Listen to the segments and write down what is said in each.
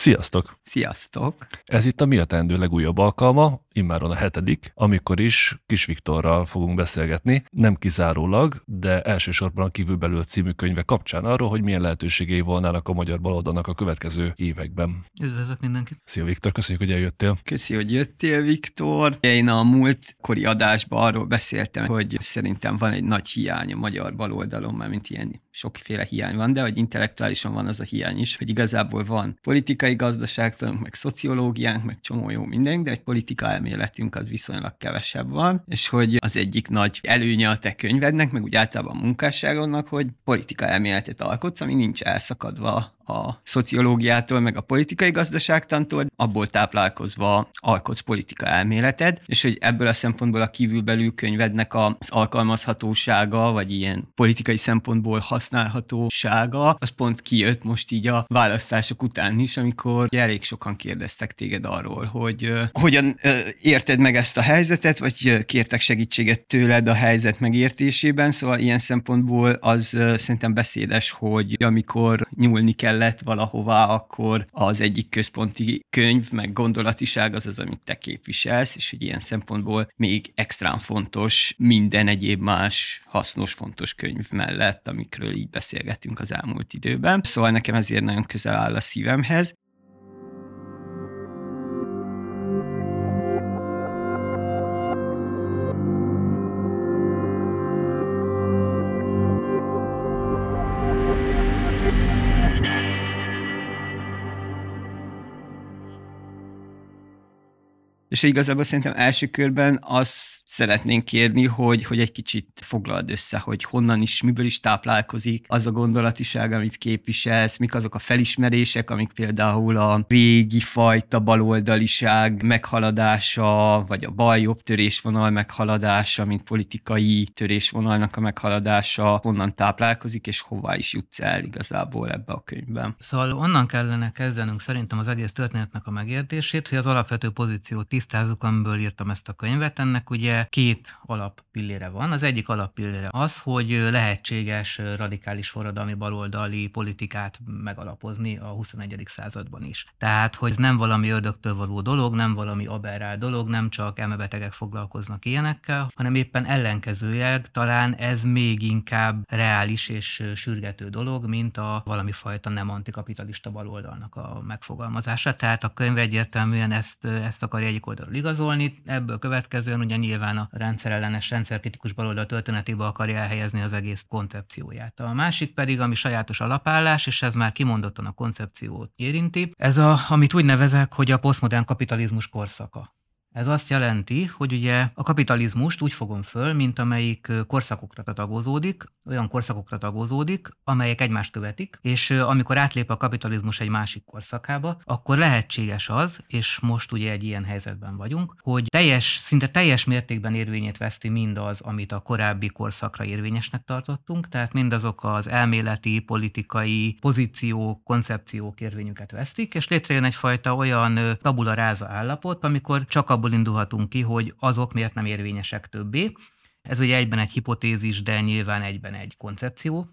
Sziasztok! Sziasztok! Ez itt a Mi a teendő legújabb alkalma, immáron a hetedik, amikor is Kis Viktorral fogunk beszélgetni, nem kizárólag, de elsősorban a Kívülbelül című könyve kapcsán arról, hogy milyen lehetőségei volnának a magyar baloldalnak a következő években. Üdvözlök mindenkit! Szia Viktor, köszönjük, hogy eljöttél. Köszi, hogy jöttél, Viktor. Én a múltkori adásban arról beszéltem, hogy szerintem van egy nagy hiány a magyar baloldalon, már mint ilyen sokféle hiány van, de hogy intellektuálisan van az a hiány is, hogy igazából van politikai gazdaságtanunk, meg szociológiánk, meg csomó jó minden, de egy politika elméletünk az viszonylag kevesebb van, és hogy az egyik nagy előnye a te könyvednek, meg úgy általában a munkásságodnak, hogy politika elméletet alkotsz, ami nincs elszakadva a szociológiától, meg a politikai gazdaságtantól, abból táplálkozva alkotsz politika elméleted, és hogy ebből a szempontból a kívülbelül könyvednek az alkalmazhatósága, vagy ilyen politikai szempontból használhatósága, az pont kijött most így a választások után is, amikor elég sokan kérdeztek téged arról, hogy uh, hogyan uh, érted meg ezt a helyzetet, vagy uh, kértek segítséget tőled a helyzet megértésében, szóval ilyen szempontból az uh, szerintem beszédes, hogy amikor nyúlni kell lett valahová, akkor az egyik központi könyv, meg gondolatiság az az, amit te képviselsz, és hogy ilyen szempontból még extrán fontos minden egyéb más hasznos, fontos könyv mellett, amikről így beszélgetünk az elmúlt időben. Szóval nekem ezért nagyon közel áll a szívemhez. És igazából szerintem első körben azt szeretnénk kérni, hogy, hogy egy kicsit foglald össze, hogy honnan is, miből is táplálkozik az a gondolatiság, amit képviselsz, mik azok a felismerések, amik például a régi fajta baloldaliság meghaladása, vagy a bal-jobb törésvonal meghaladása, mint politikai törésvonalnak a meghaladása, honnan táplálkozik, és hová is jutsz el igazából ebbe a könyvben. Szóval onnan kellene kezdenünk szerintem az egész történetnek a megértését, hogy az alapvető pozíciót tisztázzuk, amiből írtam ezt a könyvet. Ennek ugye két alappillére van. Az egyik alappillére az, hogy lehetséges radikális forradalmi baloldali politikát megalapozni a 21. században is. Tehát, hogy ez nem valami ördögtől való dolog, nem valami aberrál dolog, nem csak elmebetegek foglalkoznak ilyenekkel, hanem éppen ellenkezőleg talán ez még inkább reális és sürgető dolog, mint a valami fajta nem antikapitalista baloldalnak a megfogalmazása. Tehát a könyv egyértelműen ezt, ezt akarja egyik oldalról igazolni, ebből következően ugye nyilván a rendszerellenes, rendszerkritikus baloldal történetébe akarja elhelyezni az egész koncepcióját. A másik pedig, ami sajátos alapállás, és ez már kimondottan a koncepciót érinti, ez a, amit úgy nevezek, hogy a posztmodern kapitalizmus korszaka. Ez azt jelenti, hogy ugye a kapitalizmust úgy fogom föl, mint amelyik korszakokra tagozódik, olyan korszakokra tagozódik, amelyek egymást követik, és amikor átlép a kapitalizmus egy másik korszakába, akkor lehetséges az, és most ugye egy ilyen helyzetben vagyunk, hogy teljes, szinte teljes mértékben érvényét veszti mindaz, amit a korábbi korszakra érvényesnek tartottunk, tehát mindazok az elméleti, politikai pozíciók, koncepciók érvényüket vesztik, és létrejön egyfajta olyan tabula állapot, amikor csak a abból indulhatunk ki, hogy azok miért nem érvényesek többé. Ez ugye egyben egy hipotézis, de nyilván egyben egy koncepció.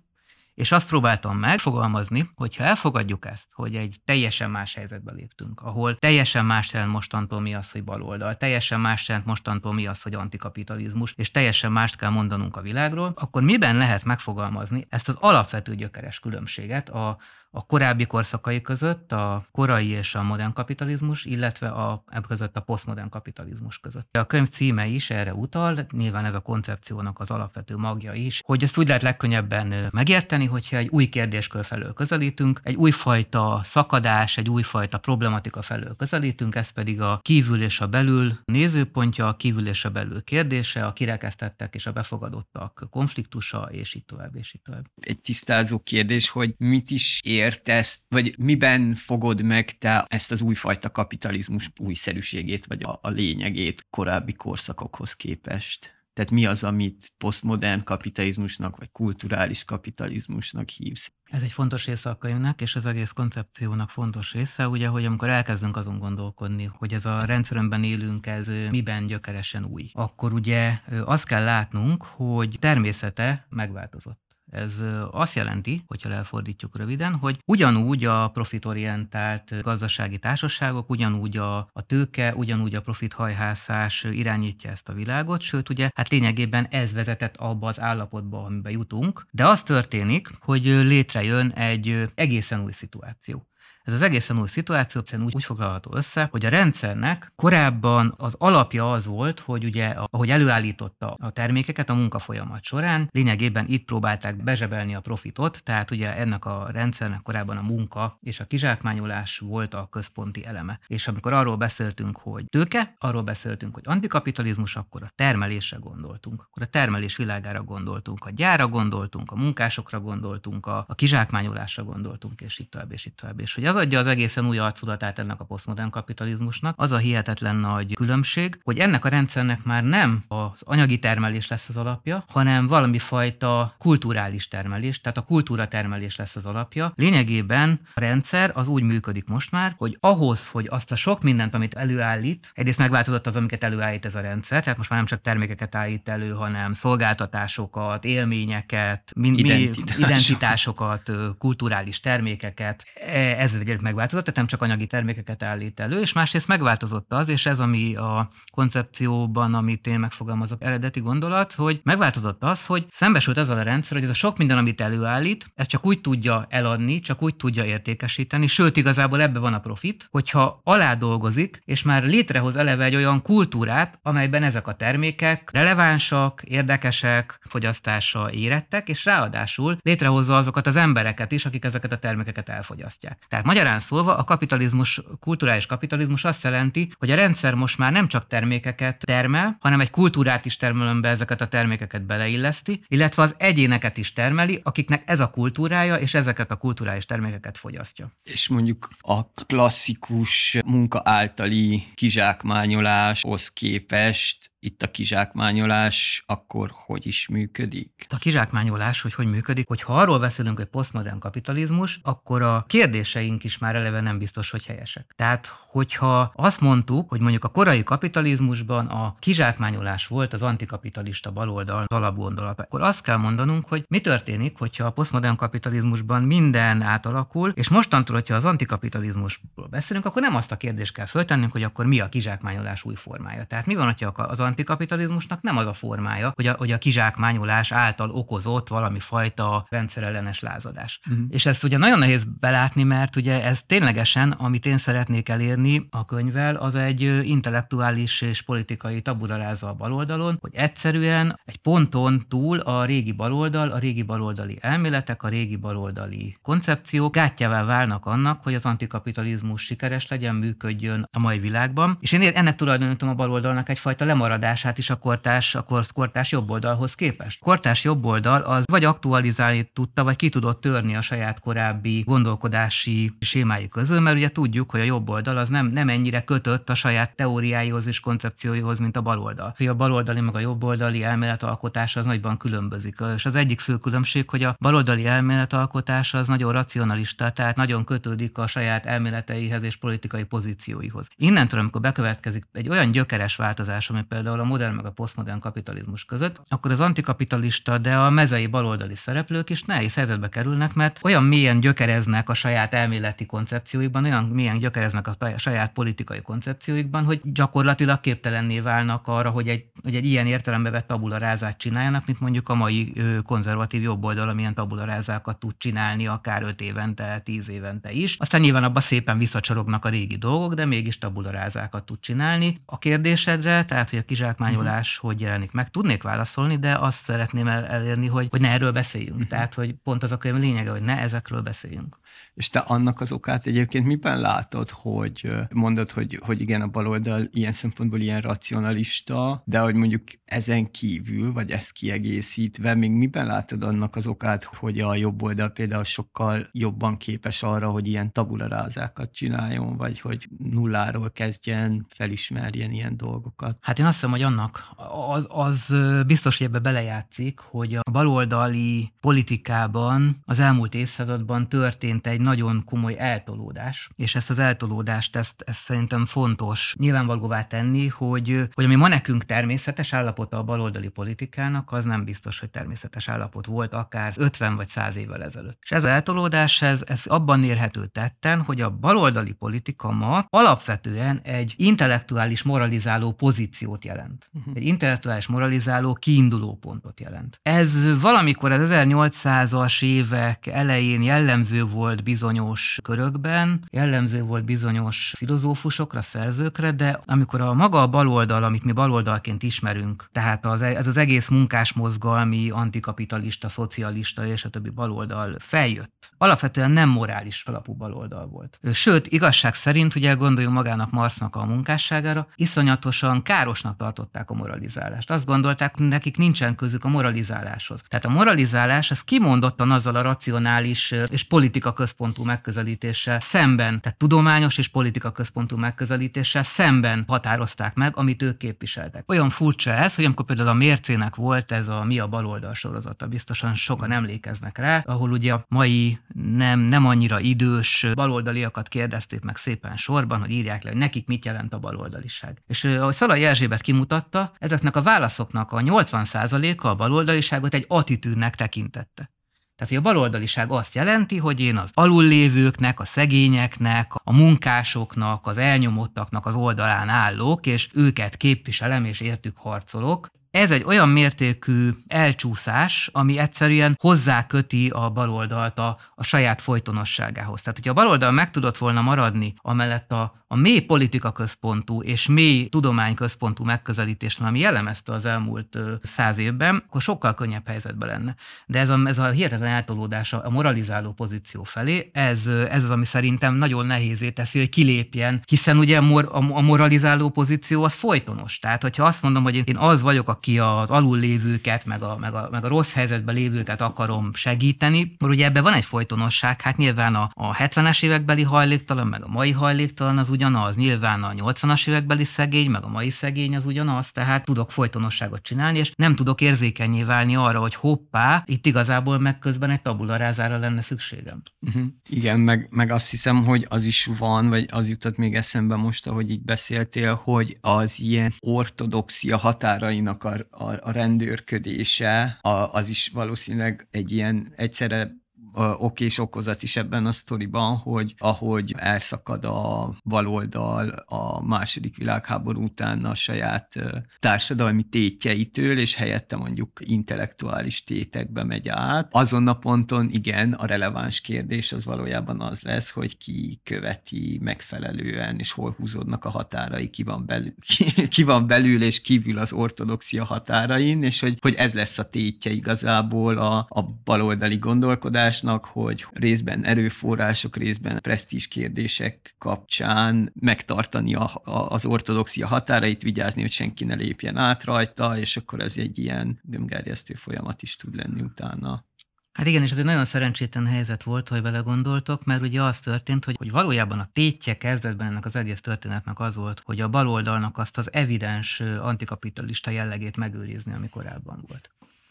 És azt próbáltam megfogalmazni, hogy ha elfogadjuk ezt, hogy egy teljesen más helyzetbe léptünk, ahol teljesen más jelent mostantól mi az, hogy baloldal, teljesen más jelent mostantól mi az, hogy antikapitalizmus, és teljesen mást kell mondanunk a világról, akkor miben lehet megfogalmazni ezt az alapvető gyökeres különbséget a a korábbi korszakai között, a korai és a modern kapitalizmus, illetve a, ebből között a posztmodern kapitalizmus között. A könyv címe is erre utal, nyilván ez a koncepciónak az alapvető magja is, hogy ezt úgy lehet legkönnyebben megérteni, hogyha egy új kérdéskör felől közelítünk, egy újfajta szakadás, egy újfajta problematika felől közelítünk, ez pedig a kívül és a belül nézőpontja, a kívül és a belül kérdése, a kirekesztettek és a befogadottak konfliktusa, és így tovább, és így tovább. Egy tisztázó kérdés, hogy mit is ér értesz, vagy miben fogod meg te ezt az újfajta kapitalizmus újszerűségét, vagy a, a lényegét korábbi korszakokhoz képest? Tehát mi az, amit posztmodern kapitalizmusnak, vagy kulturális kapitalizmusnak hívsz? Ez egy fontos része a könyvnek, és az egész koncepciónak fontos része, ugye, hogy amikor elkezdünk azon gondolkodni, hogy ez a rendszerünkben élünk, ez miben gyökeresen új, akkor ugye azt kell látnunk, hogy természete megváltozott Ez azt jelenti, hogyha lefordítjuk röviden, hogy ugyanúgy a profitorientált gazdasági társaságok, ugyanúgy a, a tőke, ugyanúgy a profithajhászás irányítja ezt a világot, sőt ugye hát lényegében ez vezetett abba az állapotba, amiben jutunk, de az történik, hogy létrejön egy egészen új szituáció. Ez az egészen új szituáció úgy, úgy foglalható össze, hogy a rendszernek korábban az alapja az volt, hogy ugye, ahogy előállította a termékeket a munkafolyamat során, lényegében itt próbálták bezsebelni a profitot, tehát ugye ennek a rendszernek korábban a munka és a kizsákmányolás volt a központi eleme. És amikor arról beszéltünk, hogy tőke, arról beszéltünk, hogy antikapitalizmus, akkor a termelésre gondoltunk, akkor a termelés világára gondoltunk, a gyára gondoltunk, a munkásokra gondoltunk, a, a kizsákmányolásra gondoltunk, és itt tovább, és itt tovább. És hogy az adja az egészen új arculatát ennek a posztmodern kapitalizmusnak. Az a hihetetlen nagy különbség, hogy ennek a rendszernek már nem az anyagi termelés lesz az alapja, hanem valami fajta kulturális termelés, tehát a kultúra termelés lesz az alapja. Lényegében a rendszer az úgy működik most már, hogy ahhoz, hogy azt a sok mindent, amit előállít, egyrészt megváltozott az, amiket előállít ez a rendszer, tehát most már nem csak termékeket állít elő, hanem szolgáltatásokat, élményeket, mi, Identitások. identitásokat, kulturális termékeket. E, ez egyrészt megváltozott, tehát nem csak anyagi termékeket állít elő, és másrészt megváltozott az, és ez ami a koncepcióban, amit én megfogalmazok eredeti gondolat, hogy megváltozott az, hogy szembesült ezzel a rendszer, hogy ez a sok minden, amit előállít, ez csak úgy tudja eladni, csak úgy tudja értékesíteni, sőt igazából ebbe van a profit, hogyha alá dolgozik, és már létrehoz eleve egy olyan kultúrát, amelyben ezek a termékek relevánsak, érdekesek, fogyasztása érettek, és ráadásul létrehozza azokat az embereket is, akik ezeket a termékeket elfogyasztják. Tehát Magyarán szólva a kapitalizmus, kulturális kapitalizmus azt jelenti, hogy a rendszer most már nem csak termékeket termel, hanem egy kultúrát is termelőn ezeket a termékeket beleilleszti, illetve az egyéneket is termeli, akiknek ez a kultúrája, és ezeket a kulturális termékeket fogyasztja. És mondjuk a klasszikus munka általi kizsákmányoláshoz képest itt a kizsákmányolás akkor hogy is működik? A kizsákmányolás, hogy hogy működik, hogy ha arról beszélünk, hogy posztmodern kapitalizmus, akkor a kérdéseink is már eleve nem biztos, hogy helyesek. Tehát, hogyha azt mondtuk, hogy mondjuk a korai kapitalizmusban a kizsákmányolás volt az antikapitalista baloldal alapgondolat, akkor azt kell mondanunk, hogy mi történik, hogyha a posztmodern kapitalizmusban minden átalakul, és mostantól, hogyha az antikapitalizmusról beszélünk, akkor nem azt a kérdést kell föltennünk, hogy akkor mi a kizsákmányolás új formája. Tehát mi van, hogyha az antikapitalizmusnak nem az a formája, hogy a, hogy a kizsákmányolás által okozott valami fajta rendszerellenes lázadás. Uh-huh. És ezt ugye nagyon nehéz belátni, mert ugye ez ténylegesen, amit én szeretnék elérni a könyvvel, az egy intellektuális és politikai tabularáza a baloldalon, hogy egyszerűen egy ponton túl a régi baloldal, a régi baloldali elméletek, a régi baloldali koncepciók gátjává válnak annak, hogy az antikapitalizmus sikeres legyen, működjön a mai világban. És én ennek tulajdonítom a baloldalnak egyfajta lemaradás lemaradását is a kortás, a kortás jobboldalhoz képest. Kortás jobboldal az vagy aktualizálni tudta, vagy ki tudott törni a saját korábbi gondolkodási sémái közül, mert ugye tudjuk, hogy a jobboldal az nem, nem ennyire kötött a saját teóriáihoz és koncepcióihoz, mint a baloldal. A baloldali meg a jobboldali elméletalkotás az nagyban különbözik. És az egyik fő különbség, hogy a baloldali elméletalkotás az nagyon racionalista, tehát nagyon kötődik a saját elméleteihez és politikai pozícióihoz. Innentől, amikor bekövetkezik egy olyan gyökeres változás, ami például a modern meg a posztmodern kapitalizmus között, akkor az antikapitalista, de a mezei baloldali szereplők is nehéz helyzetbe kerülnek, mert olyan mélyen gyökereznek a saját elméleti koncepcióikban, olyan mélyen gyökereznek a saját politikai koncepcióikban, hogy gyakorlatilag képtelenné válnak arra, hogy egy, hogy egy ilyen értelembe vett tabularázát csináljanak, mint mondjuk a mai konzervatív jobboldal, amilyen tabularázákat tud csinálni akár 5 évente, 10 évente is. Aztán nyilván abban szépen visszacsorognak a régi dolgok, de mégis tabularázákat tud csinálni. A kérdésedre, tehát hogy a kizsákmányolás uh-huh. hogy jelenik meg. Tudnék válaszolni, de azt szeretném el, elérni, hogy, hogy ne erről beszéljünk. Uh-huh. Tehát, hogy pont az a könyv lényege, hogy ne ezekről beszéljünk. És te annak az okát egyébként miben látod, hogy mondod, hogy, hogy igen, a baloldal ilyen szempontból ilyen racionalista, de hogy mondjuk ezen kívül, vagy ezt kiegészítve, még miben látod annak az okát, hogy a jobb oldal például sokkal jobban képes arra, hogy ilyen tabularázákat csináljon, vagy hogy nulláról kezdjen, felismerjen ilyen dolgokat? Hát én azt hiszem, hogy annak az, az biztos, hogy ebbe belejátszik, hogy a baloldali politikában az elmúlt évszázadban történt egy nagyon komoly eltolódás, és ezt az eltolódást, ezt, ezt szerintem fontos nyilvánvalóvá tenni, hogy, hogy ami ma nekünk természetes állapota a baloldali politikának, az nem biztos, hogy természetes állapot volt akár 50 vagy 100 évvel ezelőtt. És ez az eltolódás, ez, ez abban érhető tetten, hogy a baloldali politika ma alapvetően egy intellektuális moralizáló pozíciót jelent. Uh-huh. Egy intellektuális moralizáló kiinduló pontot jelent. Ez valamikor az 1800-as évek elején jellemző volt bizonyos körökben, jellemző volt bizonyos filozófusokra, szerzőkre, de amikor a maga a baloldal, amit mi baloldalként ismerünk, tehát az, e- ez az egész munkásmozgalmi, antikapitalista, szocialista és a többi baloldal feljött, alapvetően nem morális alapú baloldal volt. Sőt, igazság szerint, ugye gondoljunk magának Marsznak a munkásságára, iszonyatosan károsnak tartották a moralizálást. Azt gondolták, hogy nekik nincsen közük a moralizáláshoz. Tehát a moralizálás, ez kimondottan azzal a racionális és politika központú megközelítéssel szemben, tehát tudományos és politika központú megközelítéssel szemben határozták meg, amit ők képviseltek. Olyan furcsa ez, hogy amikor például a mércének volt ez a Mi a baloldal sorozata, biztosan sokan emlékeznek rá, ahol ugye a mai nem, nem annyira idős baloldaliakat kérdezték meg szépen sorban, hogy írják le, hogy nekik mit jelent a baloldaliság. És ahogy Szalai Erzsébet kimutatta, ezeknek a válaszoknak a 80%-a a baloldaliságot egy attitűdnek tekintette. Tehát, hogy a baloldaliság azt jelenti, hogy én az alullévőknek, a szegényeknek, a munkásoknak, az elnyomottaknak az oldalán állok, és őket képviselem, és értük harcolok, ez egy olyan mértékű elcsúszás, ami egyszerűen hozzáköti a baloldalt a, a saját folytonosságához. Tehát, hogyha a baloldal meg tudott volna maradni amellett a, a mély politika központú és mély tudomány központú megközelítést, ami jellemezte az elmúlt száz évben, akkor sokkal könnyebb helyzetben lenne. De ez a, ez a hihetetlen eltolódás a moralizáló pozíció felé, ez, ez az, ami szerintem nagyon nehézé teszi, hogy kilépjen, hiszen ugye mor, a, a moralizáló pozíció az folytonos. Tehát, hogyha azt mondom, hogy én az vagyok, aki az alul lévőket, meg a, meg a, meg a rossz helyzetben lévőket akarom segíteni, akkor ugye ebben van egy folytonosság, hát nyilván a, a 70-es évekbeli hajléktalan, meg a mai hajléktalan az ugyanaz, nyilván a 80-as évekbeli szegény, meg a mai szegény az ugyanaz, tehát tudok folytonosságot csinálni, és nem tudok érzékenyé válni arra, hogy hoppá, itt igazából meg közben egy tabularázára lenne szükségem. Uh-huh. Igen, meg, meg azt hiszem, hogy az is van, vagy az jutott még eszembe most, ahogy így beszéltél, hogy az ilyen ortodoxia határainak a, a, a rendőrködése, a, az is valószínűleg egy ilyen egyszerre ok és okozat is ebben a sztoriban, hogy ahogy elszakad a baloldal a második világháború után a saját társadalmi tétjeitől, és helyette mondjuk intellektuális tétekbe megy át, azon a ponton igen, a releváns kérdés az valójában az lesz, hogy ki követi megfelelően, és hol húzódnak a határai, ki van belül, ki, ki van belül és kívül az ortodoxia határain, és hogy, hogy ez lesz a tétje igazából a, a baloldali gondolkodás, piacnak, hogy részben erőforrások, részben presztízs kérdések kapcsán megtartani a, a, az ortodoxia határait, vigyázni, hogy senki ne lépjen át rajta, és akkor ez egy ilyen gömgerjesztő folyamat is tud lenni utána. Hát igen, és ez egy nagyon szerencsétlen helyzet volt, hogy belegondoltok, mert ugye az történt, hogy, hogy valójában a tétje kezdetben ennek az egész történetnek az volt, hogy a baloldalnak azt az evidens antikapitalista jellegét megőrizni, ami korábban volt.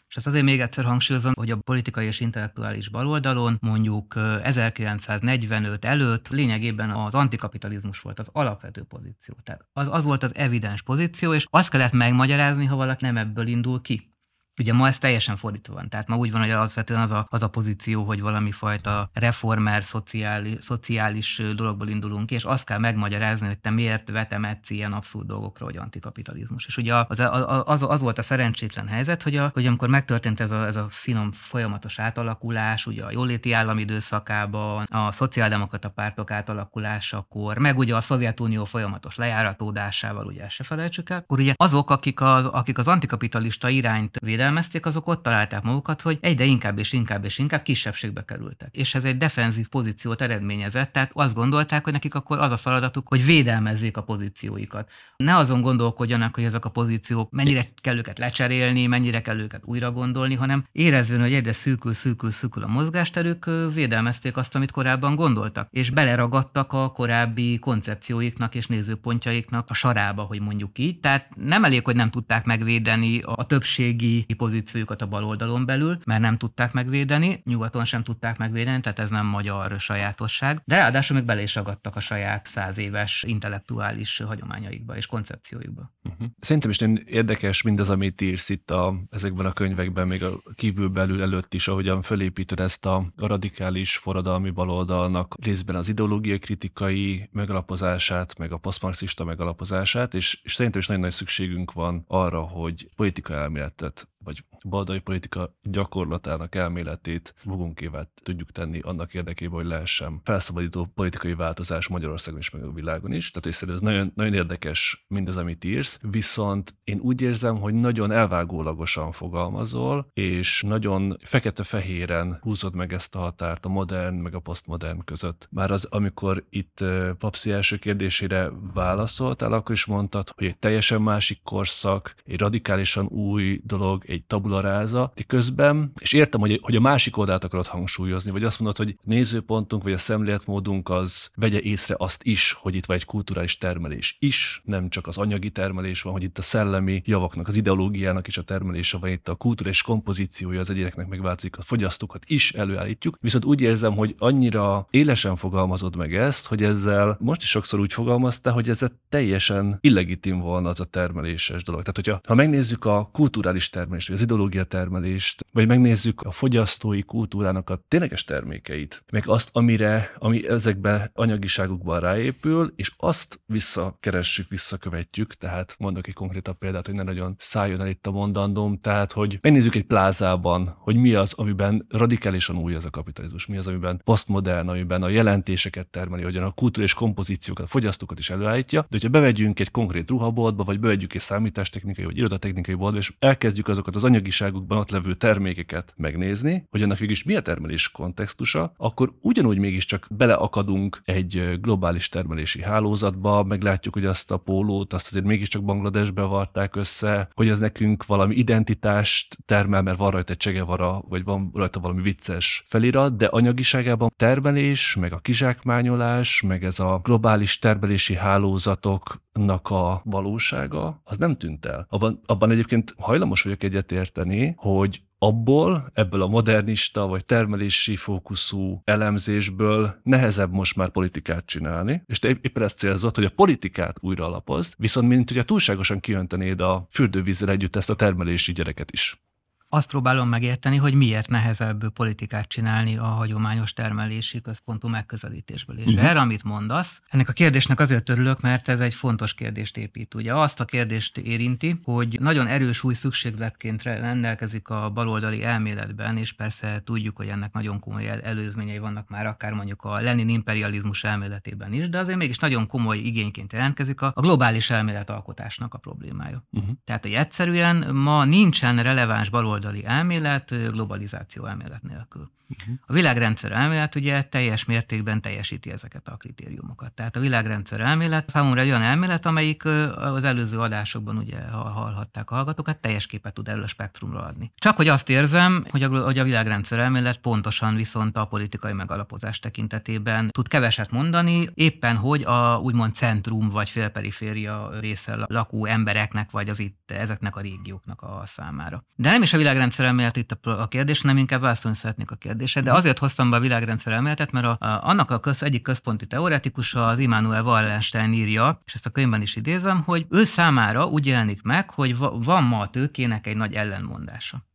És ezt azért még egyszer hangsúlyozom, hogy a politikai és intellektuális baloldalon mondjuk 1945 előtt lényegében az antikapitalizmus volt az alapvető pozíció. Tehát az, az volt az evidens pozíció, és azt kellett megmagyarázni, ha valaki nem ebből indul ki. Ugye ma ez teljesen fordítva van. Tehát ma úgy van, hogy alapvetően az a, az a pozíció, hogy valami fajta reformer, szociális, szociális dologból indulunk ki, és azt kell megmagyarázni, hogy te miért vetemetsz ilyen abszurd dolgokra, hogy antikapitalizmus. És ugye az, az, az volt a szerencsétlen helyzet, hogy, a, hogy amikor megtörtént ez a, ez a finom folyamatos átalakulás, ugye a jóléti állam időszakában, a szociáldemokrata pártok átalakulásakor, meg ugye a Szovjetunió folyamatos lejáratódásával, ugye ezt se felejtsük el, akkor ugye azok, akik az, akik az antikapitalista irányt védelmezik, védelmezték, azok ott találták magukat, hogy egyre inkább és inkább és inkább kisebbségbe kerültek. És ez egy defenzív pozíciót eredményezett, tehát azt gondolták, hogy nekik akkor az a feladatuk, hogy védelmezzék a pozícióikat. Ne azon gondolkodjanak, hogy ezek a pozíciók mennyire kell őket lecserélni, mennyire kell őket újra gondolni, hanem érezvén, hogy egyre szűkül, szűkül, szűkül a mozgásterük, védelmezték azt, amit korábban gondoltak, és beleragadtak a korábbi koncepcióiknak és nézőpontjaiknak a sarába, hogy mondjuk így. Tehát nem elég, hogy nem tudták megvédeni a többségi pozíciójukat a baloldalon belül, mert nem tudták megvédeni, nyugaton sem tudták megvédeni, tehát ez nem magyar sajátosság, de ráadásul még bele is ragadtak a saját száz éves intellektuális hagyományaikba és koncepciójukba. Uh-huh. Szerintem is érdekes mindaz, amit írsz itt a, ezekben a könyvekben, még a kívülbelül előtt is, ahogyan fölépíted ezt a radikális forradalmi baloldalnak részben az ideológiai kritikai megalapozását, meg a posztmarxista megalapozását, és, és szerintem is nagyon nagy szükségünk van arra, hogy politika elméletet vagy baldai politika gyakorlatának elméletét magunkével tudjuk tenni annak érdekében, hogy lehessen felszabadító politikai változás Magyarországon is, meg a világon is. Tehát és ez nagyon, nagyon érdekes mindez, amit írsz, viszont én úgy érzem, hogy nagyon elvágólagosan fogalmazol, és nagyon fekete-fehéren húzod meg ezt a határt a modern meg a posztmodern között. Már az, amikor itt Papszi első kérdésére válaszoltál, akkor is mondtad, hogy egy teljesen másik korszak, egy radikálisan új dolog, egy tabula ráza, közben, és értem, hogy, hogy a másik oldalt akarod hangsúlyozni, vagy azt mondod, hogy nézőpontunk, vagy a szemléletmódunk az vegye észre azt is, hogy itt van egy kulturális termelés is, nem csak az anyagi termelés van, hogy itt a szellemi javaknak, az ideológiának is a termelése van, itt a kulturális kompozíciója az egyéneknek megváltozik, a fogyasztókat is előállítjuk, viszont úgy érzem, hogy annyira élesen fogalmazod meg ezt, hogy ezzel most is sokszor úgy fogalmazta, hogy ez teljesen illegitim volna az a termeléses dolog. Tehát, hogyha ha megnézzük a kulturális termelést, vagy az ideológia termelést, vagy megnézzük a fogyasztói kultúrának a tényleges termékeit, meg azt, amire, ami ezekbe anyagiságukban ráépül, és azt visszakeressük, visszakövetjük, tehát mondok egy konkrétabb példát, hogy ne nagyon szálljon el itt a mondandóm, tehát hogy megnézzük egy plázában, hogy mi az, amiben radikálisan új az a kapitalizmus, mi az, amiben posztmodern, amiben a jelentéseket termeli, hogy a kultúrás kompozíciókat, a fogyasztókat is előállítja, de hogyha bevegyünk egy konkrét ruhaboltba, vagy bevegyük egy számítástechnikai vagy irodatechnikai boltba, és elkezdjük azokat az anyagiságukban ott levő termékeket megnézni, hogy annak végülis mi a termelés kontextusa, akkor ugyanúgy mégiscsak beleakadunk egy globális termelési hálózatba, meglátjuk, hogy azt a pólót, azt azért mégiscsak Bangladesbe varták össze, hogy az nekünk valami identitást termel, mert van rajta egy csegevara, vagy van rajta valami vicces felirat, de anyagiságában termelés, meg a kizsákmányolás, meg ez a globális termelési hálózatok a valósága, az nem tűnt el. Abban, abban egyébként hajlamos vagyok egyetérteni, hogy abból, ebből a modernista vagy termelési fókuszú elemzésből nehezebb most már politikát csinálni, és te éppen ezt célzott, hogy a politikát újra alapozd, viszont mint hogyha túlságosan kijöntenéd a fürdővízzel együtt ezt a termelési gyereket is azt próbálom megérteni, hogy miért nehezebb politikát csinálni a hagyományos termelési központú megközelítésből. És uh-huh. erre, amit mondasz, ennek a kérdésnek azért örülök, mert ez egy fontos kérdést épít. Ugye azt a kérdést érinti, hogy nagyon erős új szükségletként rendelkezik a baloldali elméletben, és persze tudjuk, hogy ennek nagyon komoly előzményei vannak már akár mondjuk a Lenin imperializmus elméletében is, de azért mégis nagyon komoly igényként jelentkezik a, a globális elméletalkotásnak a problémája. Uh-huh. Tehát, hogy egyszerűen ma nincsen releváns baloldali baloldali elmélet globalizáció elmélet nélkül. Uh-huh. A világrendszer elmélet ugye teljes mértékben teljesíti ezeket a kritériumokat. Tehát a világrendszer elmélet számomra egy olyan elmélet, amelyik az előző adásokban ugye hallhatták a hallgatókat, teljes képet tud erről a spektrumról adni. Csak hogy azt érzem, hogy a, hogy a világrendszer elmélet pontosan viszont a politikai megalapozás tekintetében tud keveset mondani, éppen hogy a úgymond centrum vagy félperiféria része lakó embereknek, vagy az itt ezeknek a régióknak a számára. De nem is a világrendszer elmélet itt a, a kérdés, nem inkább válaszolni szeretnék a kérdésre, de azért hoztam be a világrendszer elméletet, mert a, a, annak a köz, egyik központi teoretikusa az Immanuel Wallenstein írja, és ezt a könyvben is idézem, hogy ő számára úgy jelenik meg, hogy van ma a tőkének egy nagy ellenmondása.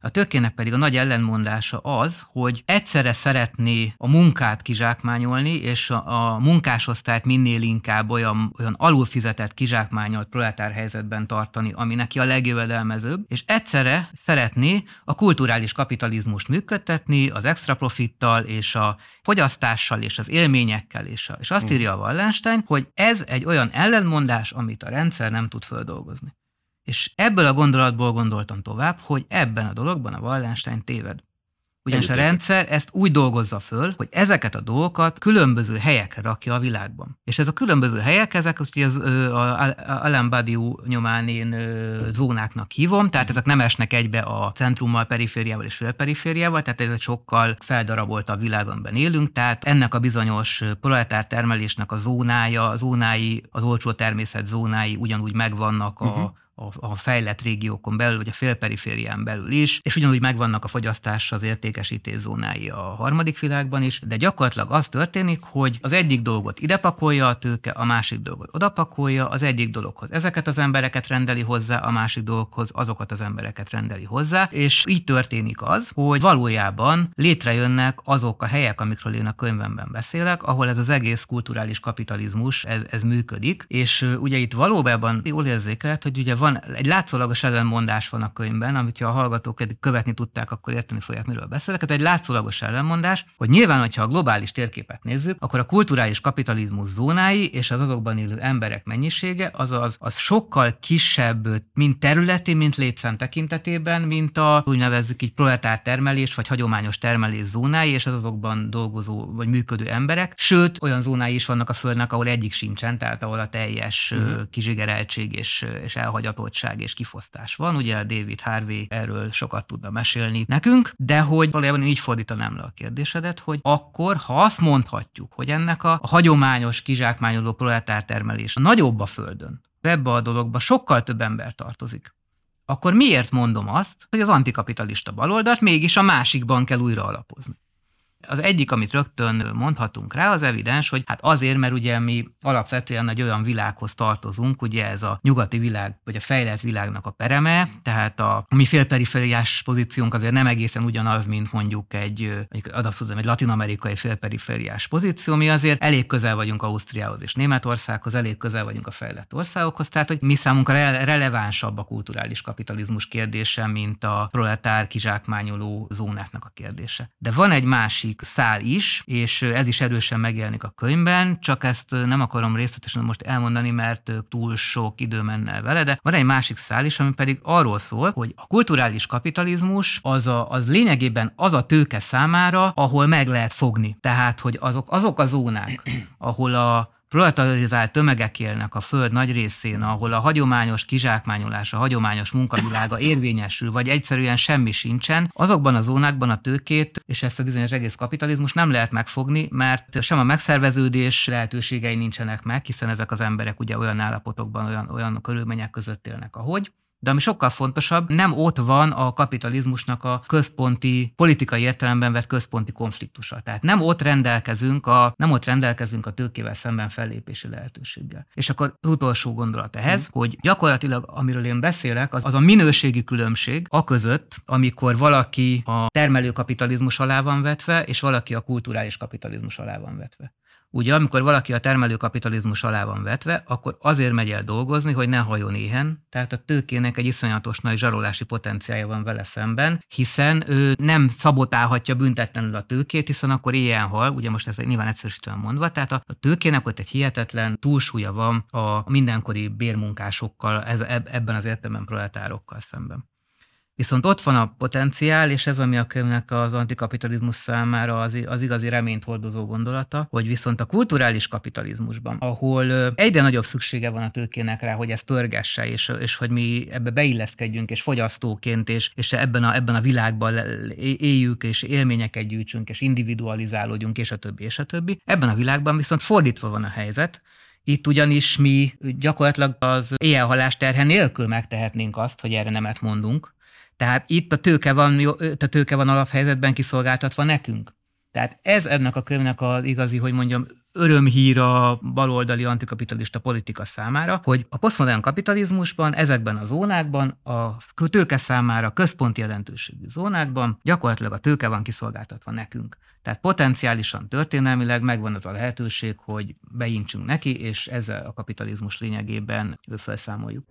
A tőkének pedig a nagy ellenmondása az, hogy egyszerre szeretné a munkát kizsákmányolni, és a, a munkásosztályt minél inkább olyan, olyan alulfizetett kizsákmányolt proletár helyzetben tartani, ami neki a legjövedelmezőbb, és egyszerre szeretné a kulturális kapitalizmust működtetni az extra profittal, és a fogyasztással, és az élményekkel, és, a, és azt írja a Wallenstein, hogy ez egy olyan ellenmondás, amit a rendszer nem tud földolgozni. És ebből a gondolatból gondoltam tovább, hogy ebben a dologban a Wallenstein téved. Ugyanis a rendszer ezt úgy dolgozza föl, hogy ezeket a dolgokat különböző helyekre rakja a világban. És ez a különböző helyek, ezek ugye az Alain Badiou nyomán én zónáknak hívom, tehát ezek nem esnek egybe a centrummal, perifériával és félperifériával, tehát ez egy sokkal a világonban élünk, tehát ennek a bizonyos proletár termelésnek a zónája, a zónái, az olcsó természet zónái ugyanúgy megvannak a, uh-huh a, a fejlett régiókon belül, vagy a félperiférián belül is, és ugyanúgy megvannak a fogyasztás az értékesítés zónái a harmadik világban is, de gyakorlatilag az történik, hogy az egyik dolgot ide pakolja a tőke, a másik dolgot oda pakolja, az egyik dologhoz ezeket az embereket rendeli hozzá, a másik dologhoz azokat az embereket rendeli hozzá, és így történik az, hogy valójában létrejönnek azok a helyek, amikről én a könyvemben beszélek, ahol ez az egész kulturális kapitalizmus, ez, ez működik, és ugye itt valóban jól érzékelt, hogy ugye van van, egy látszólagos ellenmondás van a könyvben, amit ha a hallgatók eddig követni tudták, akkor érteni fogják, miről beszélek. Ez egy látszólagos ellenmondás, hogy nyilván, hogyha a globális térképet nézzük, akkor a kulturális kapitalizmus zónái és az azokban élő emberek mennyisége az, az, az sokkal kisebb, mint területi, mint létszám tekintetében, mint a úgy nevezzük így proletár termelés, vagy hagyományos termelés zónái, és az azokban dolgozó vagy működő emberek. Sőt, olyan zónái is vannak a Földnek, ahol egyik sincsen, tehát ahol a teljes mm. kizsigereltség és, és elhagyat elhallgatottság és kifosztás van. Ugye David Harvey erről sokat tudna mesélni nekünk, de hogy valójában így fordítanám le a kérdésedet, hogy akkor, ha azt mondhatjuk, hogy ennek a, a hagyományos kizsákmányoló proletár termelés a nagyobb a földön, ebbe a dologba sokkal több ember tartozik, akkor miért mondom azt, hogy az antikapitalista baloldalt mégis a másikban kell újra alapozni? Az egyik, amit rögtön mondhatunk rá, az evidens, hogy hát azért, mert ugye mi alapvetően egy olyan világhoz tartozunk, ugye ez a nyugati világ, vagy a fejlett világnak a pereme, tehát a, mi félperifériás pozíciónk azért nem egészen ugyanaz, mint mondjuk egy, egy adapszózom, egy latin-amerikai félperifériás pozíció, mi azért elég közel vagyunk Ausztriához és Németországhoz, elég közel vagyunk a fejlett országokhoz, tehát hogy mi számunkra re- relevánsabb a kulturális kapitalizmus kérdése, mint a proletár kizsákmányoló zónáknak a kérdése. De van egy másik másik szál is, és ez is erősen megjelenik a könyvben, csak ezt nem akarom részletesen most elmondani, mert túl sok idő menne vele, de van egy másik szál is, ami pedig arról szól, hogy a kulturális kapitalizmus az, a, az lényegében az a tőke számára, ahol meg lehet fogni. Tehát, hogy azok, azok a zónák, ahol a proletarizált tömegek élnek a föld nagy részén, ahol a hagyományos kizsákmányolás, a hagyományos munkavilága érvényesül, vagy egyszerűen semmi sincsen, azokban a zónákban a tőkét és ezt a bizonyos egész kapitalizmus nem lehet megfogni, mert sem a megszerveződés lehetőségei nincsenek meg, hiszen ezek az emberek ugye olyan állapotokban, olyan, olyan körülmények között élnek, ahogy. De ami sokkal fontosabb, nem ott van a kapitalizmusnak a központi, politikai értelemben vett központi konfliktusa. Tehát nem ott rendelkezünk a, nem ott rendelkezünk a tőkével szemben fellépési lehetőséggel. És akkor az utolsó gondolat ehhez, mm. hogy gyakorlatilag amiről én beszélek, az, az a minőségi különbség a között, amikor valaki a termelőkapitalizmus alá van vetve, és valaki a kulturális kapitalizmus alá van vetve. Ugye, amikor valaki a termelőkapitalizmus alá van vetve, akkor azért megy el dolgozni, hogy ne hajjon éhen, tehát a tőkének egy iszonyatos nagy zsarolási potenciája van vele szemben, hiszen ő nem szabotálhatja büntetlenül a tőkét, hiszen akkor ilyen hal, ugye most ez nyilván egyszerűsítően mondva, tehát a, tőkének ott egy hihetetlen túlsúlya van a mindenkori bérmunkásokkal, ebben az értelemben proletárokkal szemben. Viszont ott van a potenciál, és ez ami a könyvnek az antikapitalizmus számára az, az igazi reményt hordozó gondolata, hogy viszont a kulturális kapitalizmusban, ahol egyre nagyobb szüksége van a tőkének rá, hogy ez pörgesse, és, és hogy mi ebbe beilleszkedjünk, és fogyasztóként, és, és ebben, a, ebben a világban éljük, és élményeket gyűjtsünk, és individualizálódjunk, és a többi, és a többi. Ebben a világban viszont fordítva van a helyzet, itt ugyanis mi gyakorlatilag az éjjelhalás terhe nélkül megtehetnénk azt, hogy erre nemet mondunk, tehát itt a tőke van, a tőke van alaphelyzetben kiszolgáltatva nekünk. Tehát ez ennek a könyvnek az igazi, hogy mondjam, örömhír a baloldali antikapitalista politika számára, hogy a posztmodern kapitalizmusban, ezekben a zónákban, a tőke számára központi jelentőségű zónákban gyakorlatilag a tőke van kiszolgáltatva nekünk. Tehát potenciálisan történelmileg megvan az a lehetőség, hogy beintsünk neki, és ezzel a kapitalizmus lényegében felszámoljuk.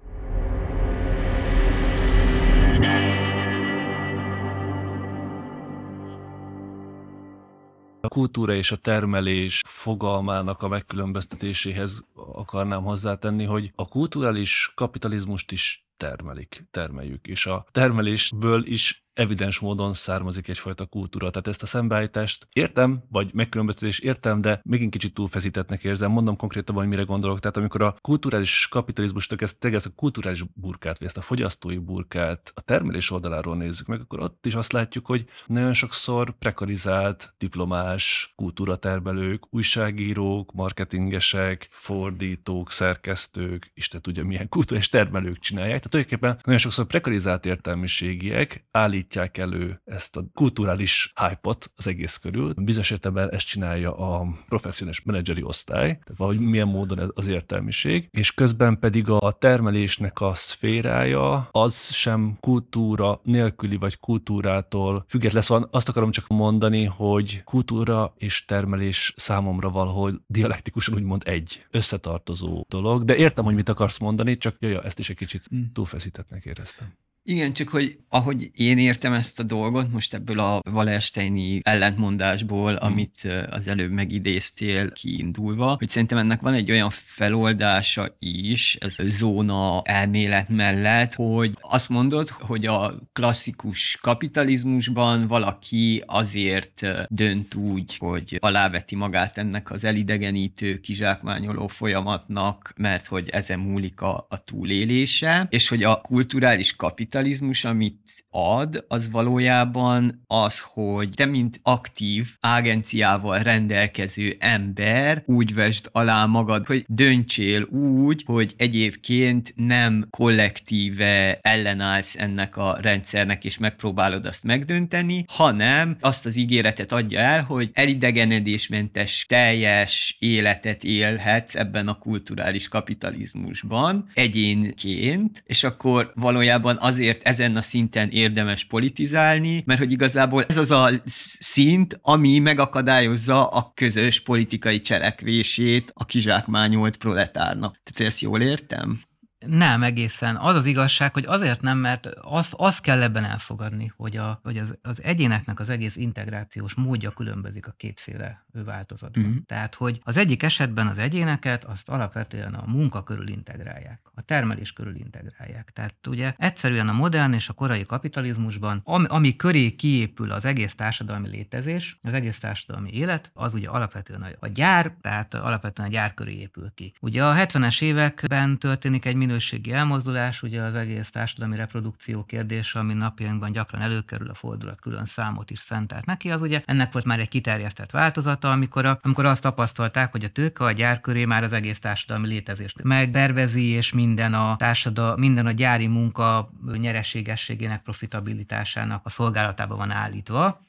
A kultúra és a termelés fogalmának a megkülönböztetéséhez akarnám hozzátenni, hogy a kulturális kapitalizmust is termelik, termeljük. És a termelésből is evidens módon származik egyfajta kultúra. Tehát ezt a szembeállítást értem, vagy megkülönböztetés értem, de megint kicsit túlfeszítettnek érzem. Mondom konkrétan, hogy mire gondolok. Tehát amikor a kulturális kapitalizmus ezt, ezt a kulturális burkát, vagy ezt a fogyasztói burkát a termelés oldaláról nézzük meg, akkor ott is azt látjuk, hogy nagyon sokszor prekarizált, diplomás kultúratermelők, újságírók, marketingesek, fordítók, szerkesztők, Isten tudja milyen kulturális termelők csinálják. Tehát tulajdonképpen nagyon sokszor prekarizált értelmiségiek állít állítják elő ezt a kulturális hype-ot az egész körül. Bizonyos értelemben ezt csinálja a professzionális menedzseri osztály, tehát valahogy milyen módon az értelmiség, és közben pedig a termelésnek a szférája az sem kultúra nélküli vagy kultúrától független. Szóval azt akarom csak mondani, hogy kultúra és termelés számomra valahol dialektikusan úgymond egy összetartozó dolog, de értem, hogy mit akarsz mondani, csak jaj, ezt is egy kicsit mm. túlfeszítettnek éreztem. Igen, csak hogy ahogy én értem ezt a dolgot, most ebből a Wallersteini ellentmondásból, hmm. amit az előbb megidéztél kiindulva, hogy szerintem ennek van egy olyan feloldása is, ez a zóna elmélet mellett, hogy azt mondod, hogy a klasszikus kapitalizmusban valaki azért dönt úgy, hogy aláveti magát ennek az elidegenítő, kizsákmányoló folyamatnak, mert hogy ezen múlik a, a túlélése, és hogy a kulturális kapitalizmus kapitalizmus, amit ad, az valójában az, hogy te, mint aktív agenciával rendelkező ember úgy vesd alá magad, hogy döntsél úgy, hogy egyébként nem kollektíve ellenállsz ennek a rendszernek, és megpróbálod azt megdönteni, hanem azt az ígéretet adja el, hogy elidegenedésmentes, teljes életet élhetsz ebben a kulturális kapitalizmusban egyénként, és akkor valójában azért azért ezen a szinten érdemes politizálni, mert hogy igazából ez az a szint, ami megakadályozza a közös politikai cselekvését a kizsákmányolt proletárnak. Tehát ezt jól értem? Nem egészen. Az az igazság, hogy azért nem, mert azt az kell ebben elfogadni, hogy, a, hogy az, az egyéneknek az egész integrációs módja különbözik a kétféle változatban. Mm. Tehát, hogy az egyik esetben az egyéneket azt alapvetően a munka körül integrálják, a termelés körül integrálják. Tehát ugye egyszerűen a modern és a korai kapitalizmusban, ami, ami köré kiépül az egész társadalmi létezés, az egész társadalmi élet, az ugye alapvetően a, a gyár, tehát alapvetően a gyár köré épül ki. Ugye a 70-es években történik egy minőségi elmozdulás, ugye az egész társadalmi reprodukció kérdése, ami napjainkban gyakran előkerül, a fordulat külön számot is szentelt neki, az ugye ennek volt már egy kiterjesztett változata, amikor, a, amikor azt tapasztalták, hogy a tőke a gyár köré már az egész társadalmi létezést megtervezi, és minden a társadal, minden a gyári munka nyereségességének, profitabilitásának a szolgálatába van állítva.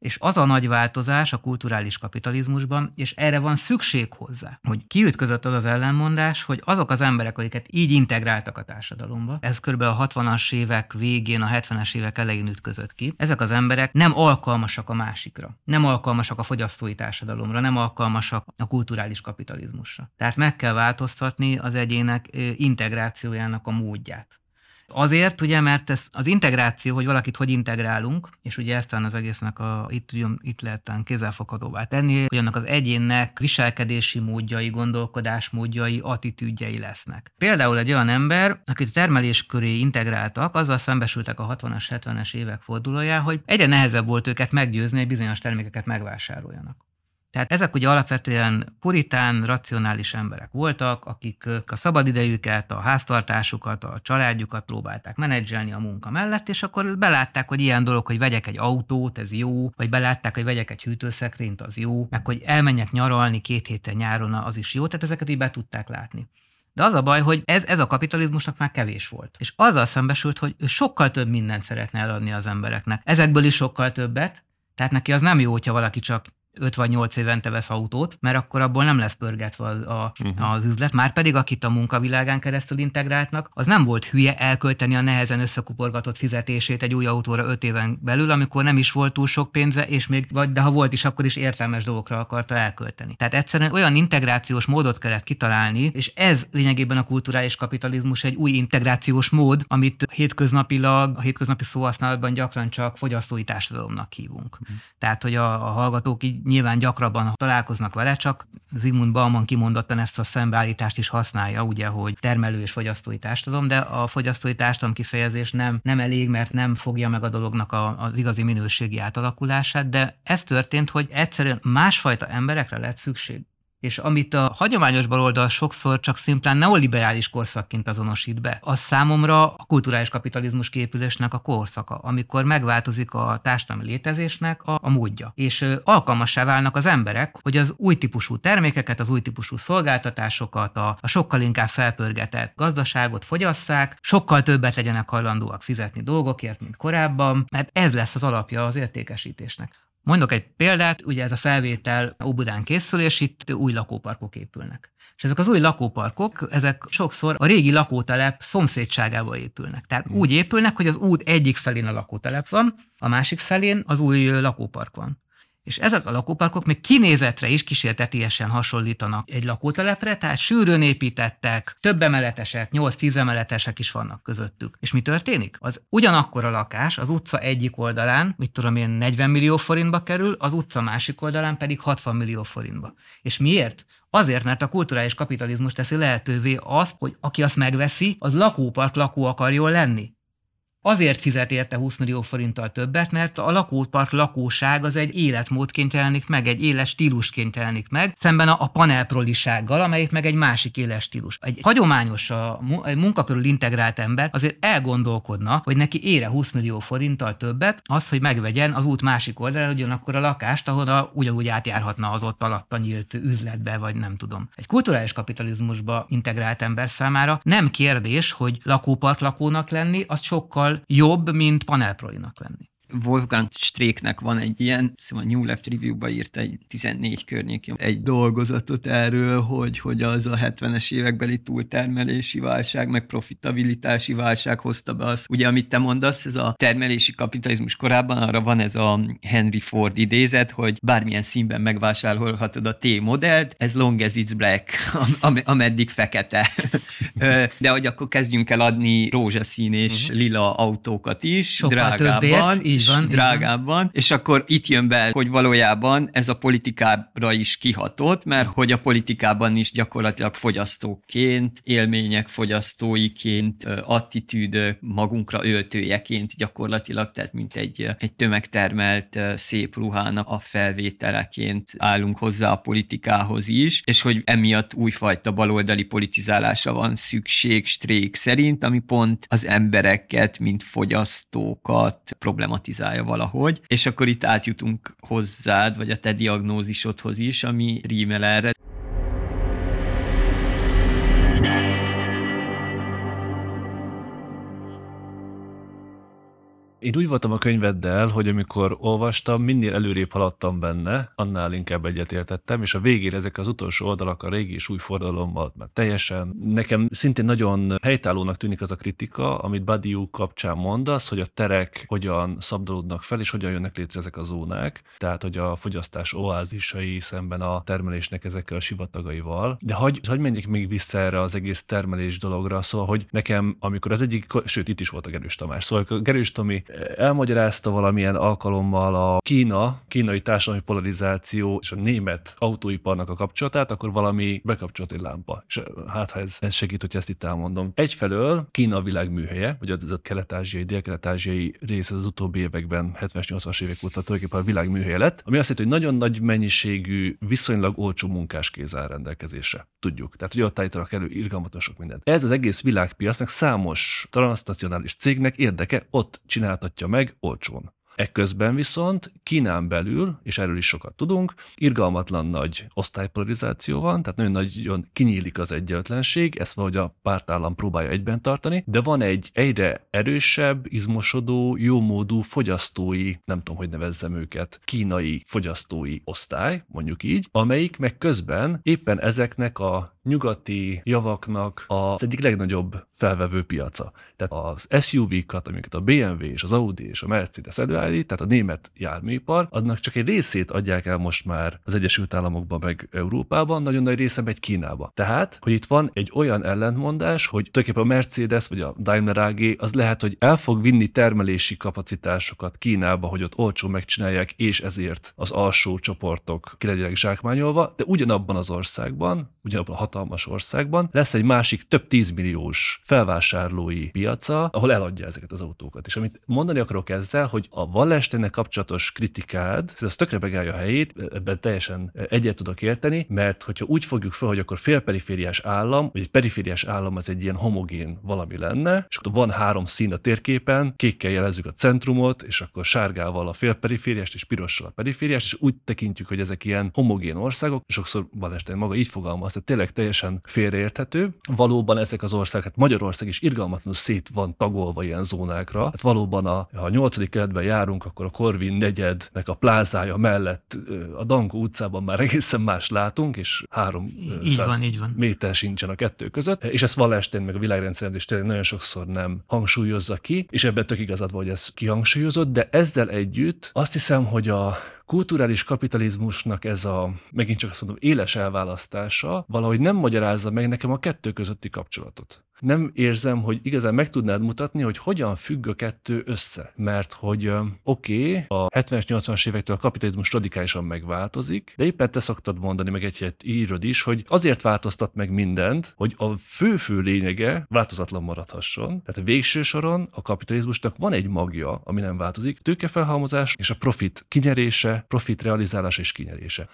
És az a nagy változás a kulturális kapitalizmusban, és erre van szükség hozzá, hogy kiütközött az az ellenmondás, hogy azok az emberek, akiket így integráltak a társadalomba, ez kb. a 60-as évek végén, a 70-es évek elején ütközött ki, ezek az emberek nem alkalmasak a másikra, nem alkalmasak a fogyasztói társadalomra, nem alkalmasak a kulturális kapitalizmusra. Tehát meg kell változtatni az egyének integrációjának a módját. Azért, ugye, mert ez az integráció, hogy valakit hogy integrálunk, és ugye ezt az egésznek a, itt, itt lehet kézzelfoghatóvá tenni, hogy annak az egyénnek viselkedési módjai, gondolkodásmódjai, attitűdjei lesznek. Például egy olyan ember, akit termelés köré integráltak, azzal szembesültek a 60-as, 70-es évek fordulóján, hogy egyre nehezebb volt őket meggyőzni, hogy bizonyos termékeket megvásároljanak. Tehát ezek ugye alapvetően puritán, racionális emberek voltak, akik a szabadidejüket, a háztartásukat, a családjukat próbálták menedzselni a munka mellett, és akkor belátták, hogy ilyen dolog, hogy vegyek egy autót, ez jó, vagy belátták, hogy vegyek egy hűtőszekrényt, az jó, meg hogy elmenjek nyaralni két héten nyáron, az is jó, tehát ezeket így be tudták látni. De az a baj, hogy ez, ez a kapitalizmusnak már kevés volt. És azzal szembesült, hogy ő sokkal több mindent szeretne eladni az embereknek. Ezekből is sokkal többet, tehát neki az nem jó, hogyha valaki csak 5 vagy 8 évente vesz autót, mert akkor abból nem lesz pörgetve a, uh-huh. az üzlet. Már pedig akit a munkavilágán keresztül integráltnak, az nem volt hülye elkölteni a nehezen összekuporgatott fizetését egy új autóra 5 éven belül, amikor nem is volt túl sok pénze, és még, vagy de ha volt is, akkor is értelmes dolgokra akarta elkölteni. Tehát egyszerűen olyan integrációs módot kellett kitalálni, és ez lényegében a kulturális kapitalizmus egy új integrációs mód, amit hétköznapilag, a hétköznapi szóhasználatban gyakran csak fogyasztói társadalomnak hívunk. Uh-huh. Tehát, hogy a, a hallgatók így nyilván gyakrabban találkoznak vele, csak Zygmunt Bauman kimondottan ezt a szembeállítást is használja, ugye, hogy termelő és fogyasztói társadalom, de a fogyasztói társadalom kifejezés nem, nem elég, mert nem fogja meg a dolognak a, az igazi minőségi átalakulását, de ez történt, hogy egyszerűen másfajta emberekre lett szükség és amit a hagyományos baloldal sokszor csak szimplán neoliberális korszakként azonosít be, az számomra a kulturális kapitalizmus képülésnek a korszaka, amikor megváltozik a társadalmi létezésnek a, a módja, és alkalmassá válnak az emberek, hogy az új típusú termékeket, az új típusú szolgáltatásokat, a, a sokkal inkább felpörgetett gazdaságot fogyasszák, sokkal többet legyenek hajlandóak fizetni dolgokért, mint korábban, mert ez lesz az alapja az értékesítésnek. Mondok egy példát, ugye ez a felvétel Óbudán készül, és itt új lakóparkok épülnek. És ezek az új lakóparkok, ezek sokszor a régi lakótelep szomszédságába épülnek. Tehát hmm. úgy épülnek, hogy az út egyik felén a lakótelep van, a másik felén az új lakópark van. És ezek a lakóparkok még kinézetre is kísértetiesen hasonlítanak egy lakótelepre, tehát sűrűn építettek, több emeletesek, 8-10 emeletesek is vannak közöttük. És mi történik? Az ugyanakkor a lakás az utca egyik oldalán, mit tudom én, 40 millió forintba kerül, az utca másik oldalán pedig 60 millió forintba. És miért? Azért, mert a kulturális kapitalizmus teszi lehetővé azt, hogy aki azt megveszi, az lakópark lakó akarjon lenni. Azért fizet érte 20 millió forinttal többet, mert a lakópark lakóság az egy életmódként jelenik meg, egy éles stílusként jelenik meg, szemben a, a panelprolisággal, amelyik meg egy másik éles stílus. Egy hagyományos, a, egy munkakörül integrált ember azért elgondolkodna, hogy neki ére 20 millió forinttal többet, az, hogy megvegyen az út másik oldalán ugyanakkor a lakást, ahol ugyanúgy átjárhatna az ott alatta nyílt üzletbe, vagy nem tudom. Egy kulturális kapitalizmusba integrált ember számára nem kérdés, hogy lakópark lakónak lenni, az sokkal jobb, mint panelprolinak lenni. Wolfgang Stréknek van egy ilyen, szóval New Left Review-ba írt egy 14 környékén egy dolgozatot erről, hogy, hogy az a 70-es évekbeli túltermelési válság, meg profitabilitási válság hozta be azt. Ugye, amit te mondasz, ez a termelési kapitalizmus korában arra van ez a Henry Ford idézet, hogy bármilyen színben megvásárolhatod a T-modellt, ez long as it's black, am- ameddig fekete. De hogy akkor kezdjünk el adni rózsaszín és uh-huh. lila autókat is, Sokkal drágában. Többért, így van, drágábban, és akkor itt jön be, hogy valójában ez a politikára is kihatott, mert hogy a politikában is gyakorlatilag fogyasztóként, élmények fogyasztóiként, attitűdök, magunkra öltőjeként gyakorlatilag, tehát mint egy, egy tömegtermelt szép ruhának a felvételeként állunk hozzá a politikához is, és hogy emiatt újfajta baloldali politizálásra van szükség Strék szerint, ami pont az embereket, mint fogyasztókat problematizálja tematizálja valahogy, és akkor itt átjutunk hozzád, vagy a te diagnózisodhoz is, ami rímel erre. Én úgy voltam a könyveddel, hogy amikor olvastam, minél előrébb haladtam benne, annál inkább egyetértettem, és a végére ezek az utolsó oldalak a régi és új forradalommal már teljesen. Nekem szintén nagyon helytállónak tűnik az a kritika, amit Badiou kapcsán mondasz, hogy a terek hogyan szabdalódnak fel, és hogyan jönnek létre ezek a zónák. Tehát, hogy a fogyasztás oázisai szemben a termelésnek ezekkel a sivatagaival. De hagy, hagy menjek még vissza erre az egész termelés dologra, szóval, hogy nekem, amikor az egyik, sőt, itt is volt a Gerős Tamás, szóval a Gerős Tomi elmagyarázta valamilyen alkalommal a Kína, kínai társadalmi polarizáció és a német autóiparnak a kapcsolatát, akkor valami bekapcsolt egy lámpa. És hát, ha ez, ez segít, hogy ezt itt elmondom. Egyfelől Kína a világ műhelye, vagy az a kelet-ázsiai, dél-kelet-ázsiai rész az utóbbi években, 70-80-as évek óta tulajdonképpen a világ műhelye lett, ami azt jelenti, hogy nagyon nagy mennyiségű, viszonylag olcsó munkáskéz áll rendelkezésre. Tudjuk. Tehát, hogy ott állítanak elő irgalmatlan sok mindent. Ez az egész világpiacnak számos transnacionális cégnek érdeke ott csinál csináltatja meg olcsón. Ekközben viszont Kínán belül, és erről is sokat tudunk, irgalmatlan nagy osztálypolarizáció van, tehát nagyon nagyon kinyílik az egyenlőtlenség, ezt valahogy a pártállam próbálja egyben tartani, de van egy egyre erősebb, izmosodó, jómódú fogyasztói, nem tudom, hogy nevezzem őket, kínai fogyasztói osztály, mondjuk így, amelyik meg közben éppen ezeknek a nyugati javaknak az egyik legnagyobb felvevő piaca. Tehát az SUV-kat, amiket a BMW és az Audi és a Mercedes előállít, tehát a német járműipar, annak csak egy részét adják el most már az Egyesült Államokban meg Európában, nagyon nagy része megy Kínába. Tehát, hogy itt van egy olyan ellentmondás, hogy tulajdonképpen a Mercedes vagy a Daimler AG az lehet, hogy el fog vinni termelési kapacitásokat Kínába, hogy ott olcsó megcsinálják, és ezért az alsó csoportok ki legyenek zsákmányolva, de ugyanabban az országban, ugyanabban a hatalmas országban lesz egy másik több tízmilliós felvásárlói piaca, ahol eladja ezeket az autókat. És amit mondani akarok ezzel, hogy a Wallensteinnek kapcsolatos kritikád, ez tökre megállja a helyét, ebben teljesen egyet tudok érteni, mert hogyha úgy fogjuk fel, hogy akkor félperifériás állam, vagy egy perifériás állam az egy ilyen homogén valami lenne, és akkor van három szín a térképen, kékkel jelezzük a centrumot, és akkor sárgával a félperifériást, és pirossal a perifériást, és úgy tekintjük, hogy ezek ilyen homogén országok, sokszor Wallenstein maga így fogalmaz, tehát tényleg teljesen félreérthető. Valóban ezek az országok, hát Magyarország is irgalmatlanul szét van tagolva ilyen zónákra. Hát valóban, a, ha a nyolcadik keretben járunk, akkor a Korvin negyednek a plázája mellett a Dankó utcában már egészen más látunk, és három így van, így van. méter sincsen a kettő között. És ezt Wallenstein meg a világrendszerezés tényleg nagyon sokszor nem hangsúlyozza ki, és ebben tök igazad van, hogy ez kihangsúlyozott, de ezzel együtt azt hiszem, hogy a kulturális kapitalizmusnak ez a, megint csak azt mondom, éles elválasztása valahogy nem magyarázza meg nekem a kettő közötti kapcsolatot nem érzem, hogy igazán meg tudnád mutatni, hogy hogyan függ a kettő össze. Mert hogy oké, okay, a 70-es, 80-as évektől a kapitalizmus radikálisan megváltozik, de éppen te szoktad mondani, meg egy írod is, hogy azért változtat meg mindent, hogy a fő-fő lényege változatlan maradhasson. Tehát végső soron a kapitalizmusnak van egy magja, ami nem változik, tőkefelhalmozás és a profit kinyerése, profit realizálása és kinyerése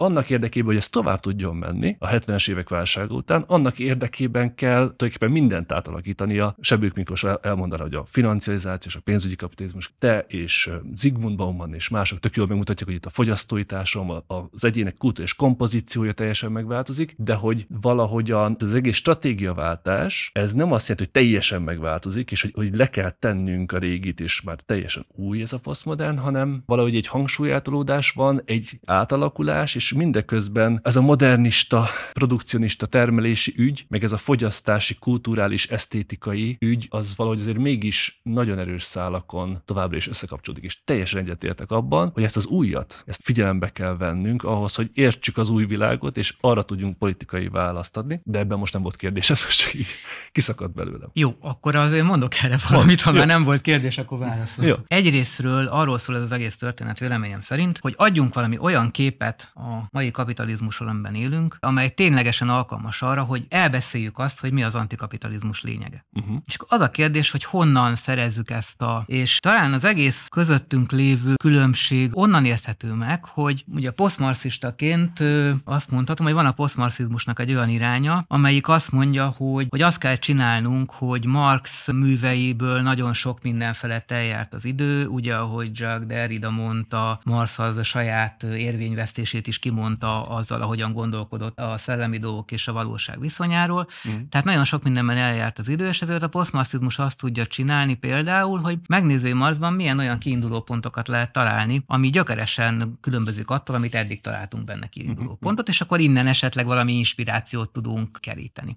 annak érdekében, hogy ez tovább tudjon menni a 70-es évek válsága után, annak érdekében kell tulajdonképpen mindent átalakítania. Sebők Miklós elmondaná, hogy a financializáció és a pénzügyi kapitalizmus, te és Zigmund Bauman és mások tök jól megmutatják, hogy itt a fogyasztói társadalom, az egyének kultúra és kompozíciója teljesen megváltozik, de hogy valahogyan az egész stratégiaváltás, ez nem azt jelenti, hogy teljesen megváltozik, és hogy, hogy le kell tennünk a régit, és már teljesen új ez a posztmodern, hanem valahogy egy hangsúlyátolódás van, egy átalakulás, és mindeközben ez a modernista, produkcionista termelési ügy, meg ez a fogyasztási, kulturális, esztétikai ügy, az valahogy azért mégis nagyon erős szálakon továbbra is összekapcsolódik, és teljesen egyetértek abban, hogy ezt az újat, ezt figyelembe kell vennünk ahhoz, hogy értsük az új világot, és arra tudjunk politikai választ adni, de ebben most nem volt kérdés, ez most így kiszakadt belőlem. Jó, akkor azért mondok erre valamit, ha már nem volt kérdés, akkor válaszol. Egyrésztről arról szól ez az egész történet véleményem szerint, hogy adjunk valami olyan képet a mai kapitalizmus amiben élünk, amely ténylegesen alkalmas arra, hogy elbeszéljük azt, hogy mi az antikapitalizmus lényege. Uh-huh. És az a kérdés, hogy honnan szerezzük ezt a... És talán az egész közöttünk lévő különbség onnan érthető meg, hogy ugye posztmarxistaként azt mondhatom, hogy van a posztmarxizmusnak egy olyan iránya, amelyik azt mondja, hogy, hogy azt kell csinálnunk, hogy Marx műveiből nagyon sok minden felett eljárt az idő, ugye ahogy Jacques Derrida mondta, Marx az a saját érvényvesztését is ki kimondta azzal, ahogyan gondolkodott a szellemi dolgok és a valóság viszonyáról. Mm. Tehát nagyon sok mindenben eljárt az idő, és ezért a posztmarxizmus azt tudja csinálni például, hogy megnéző Marsban milyen olyan kiinduló pontokat lehet találni, ami gyökeresen különbözik attól, amit eddig találtunk benne kiinduló mm-hmm. pontot, és akkor innen esetleg valami inspirációt tudunk keríteni.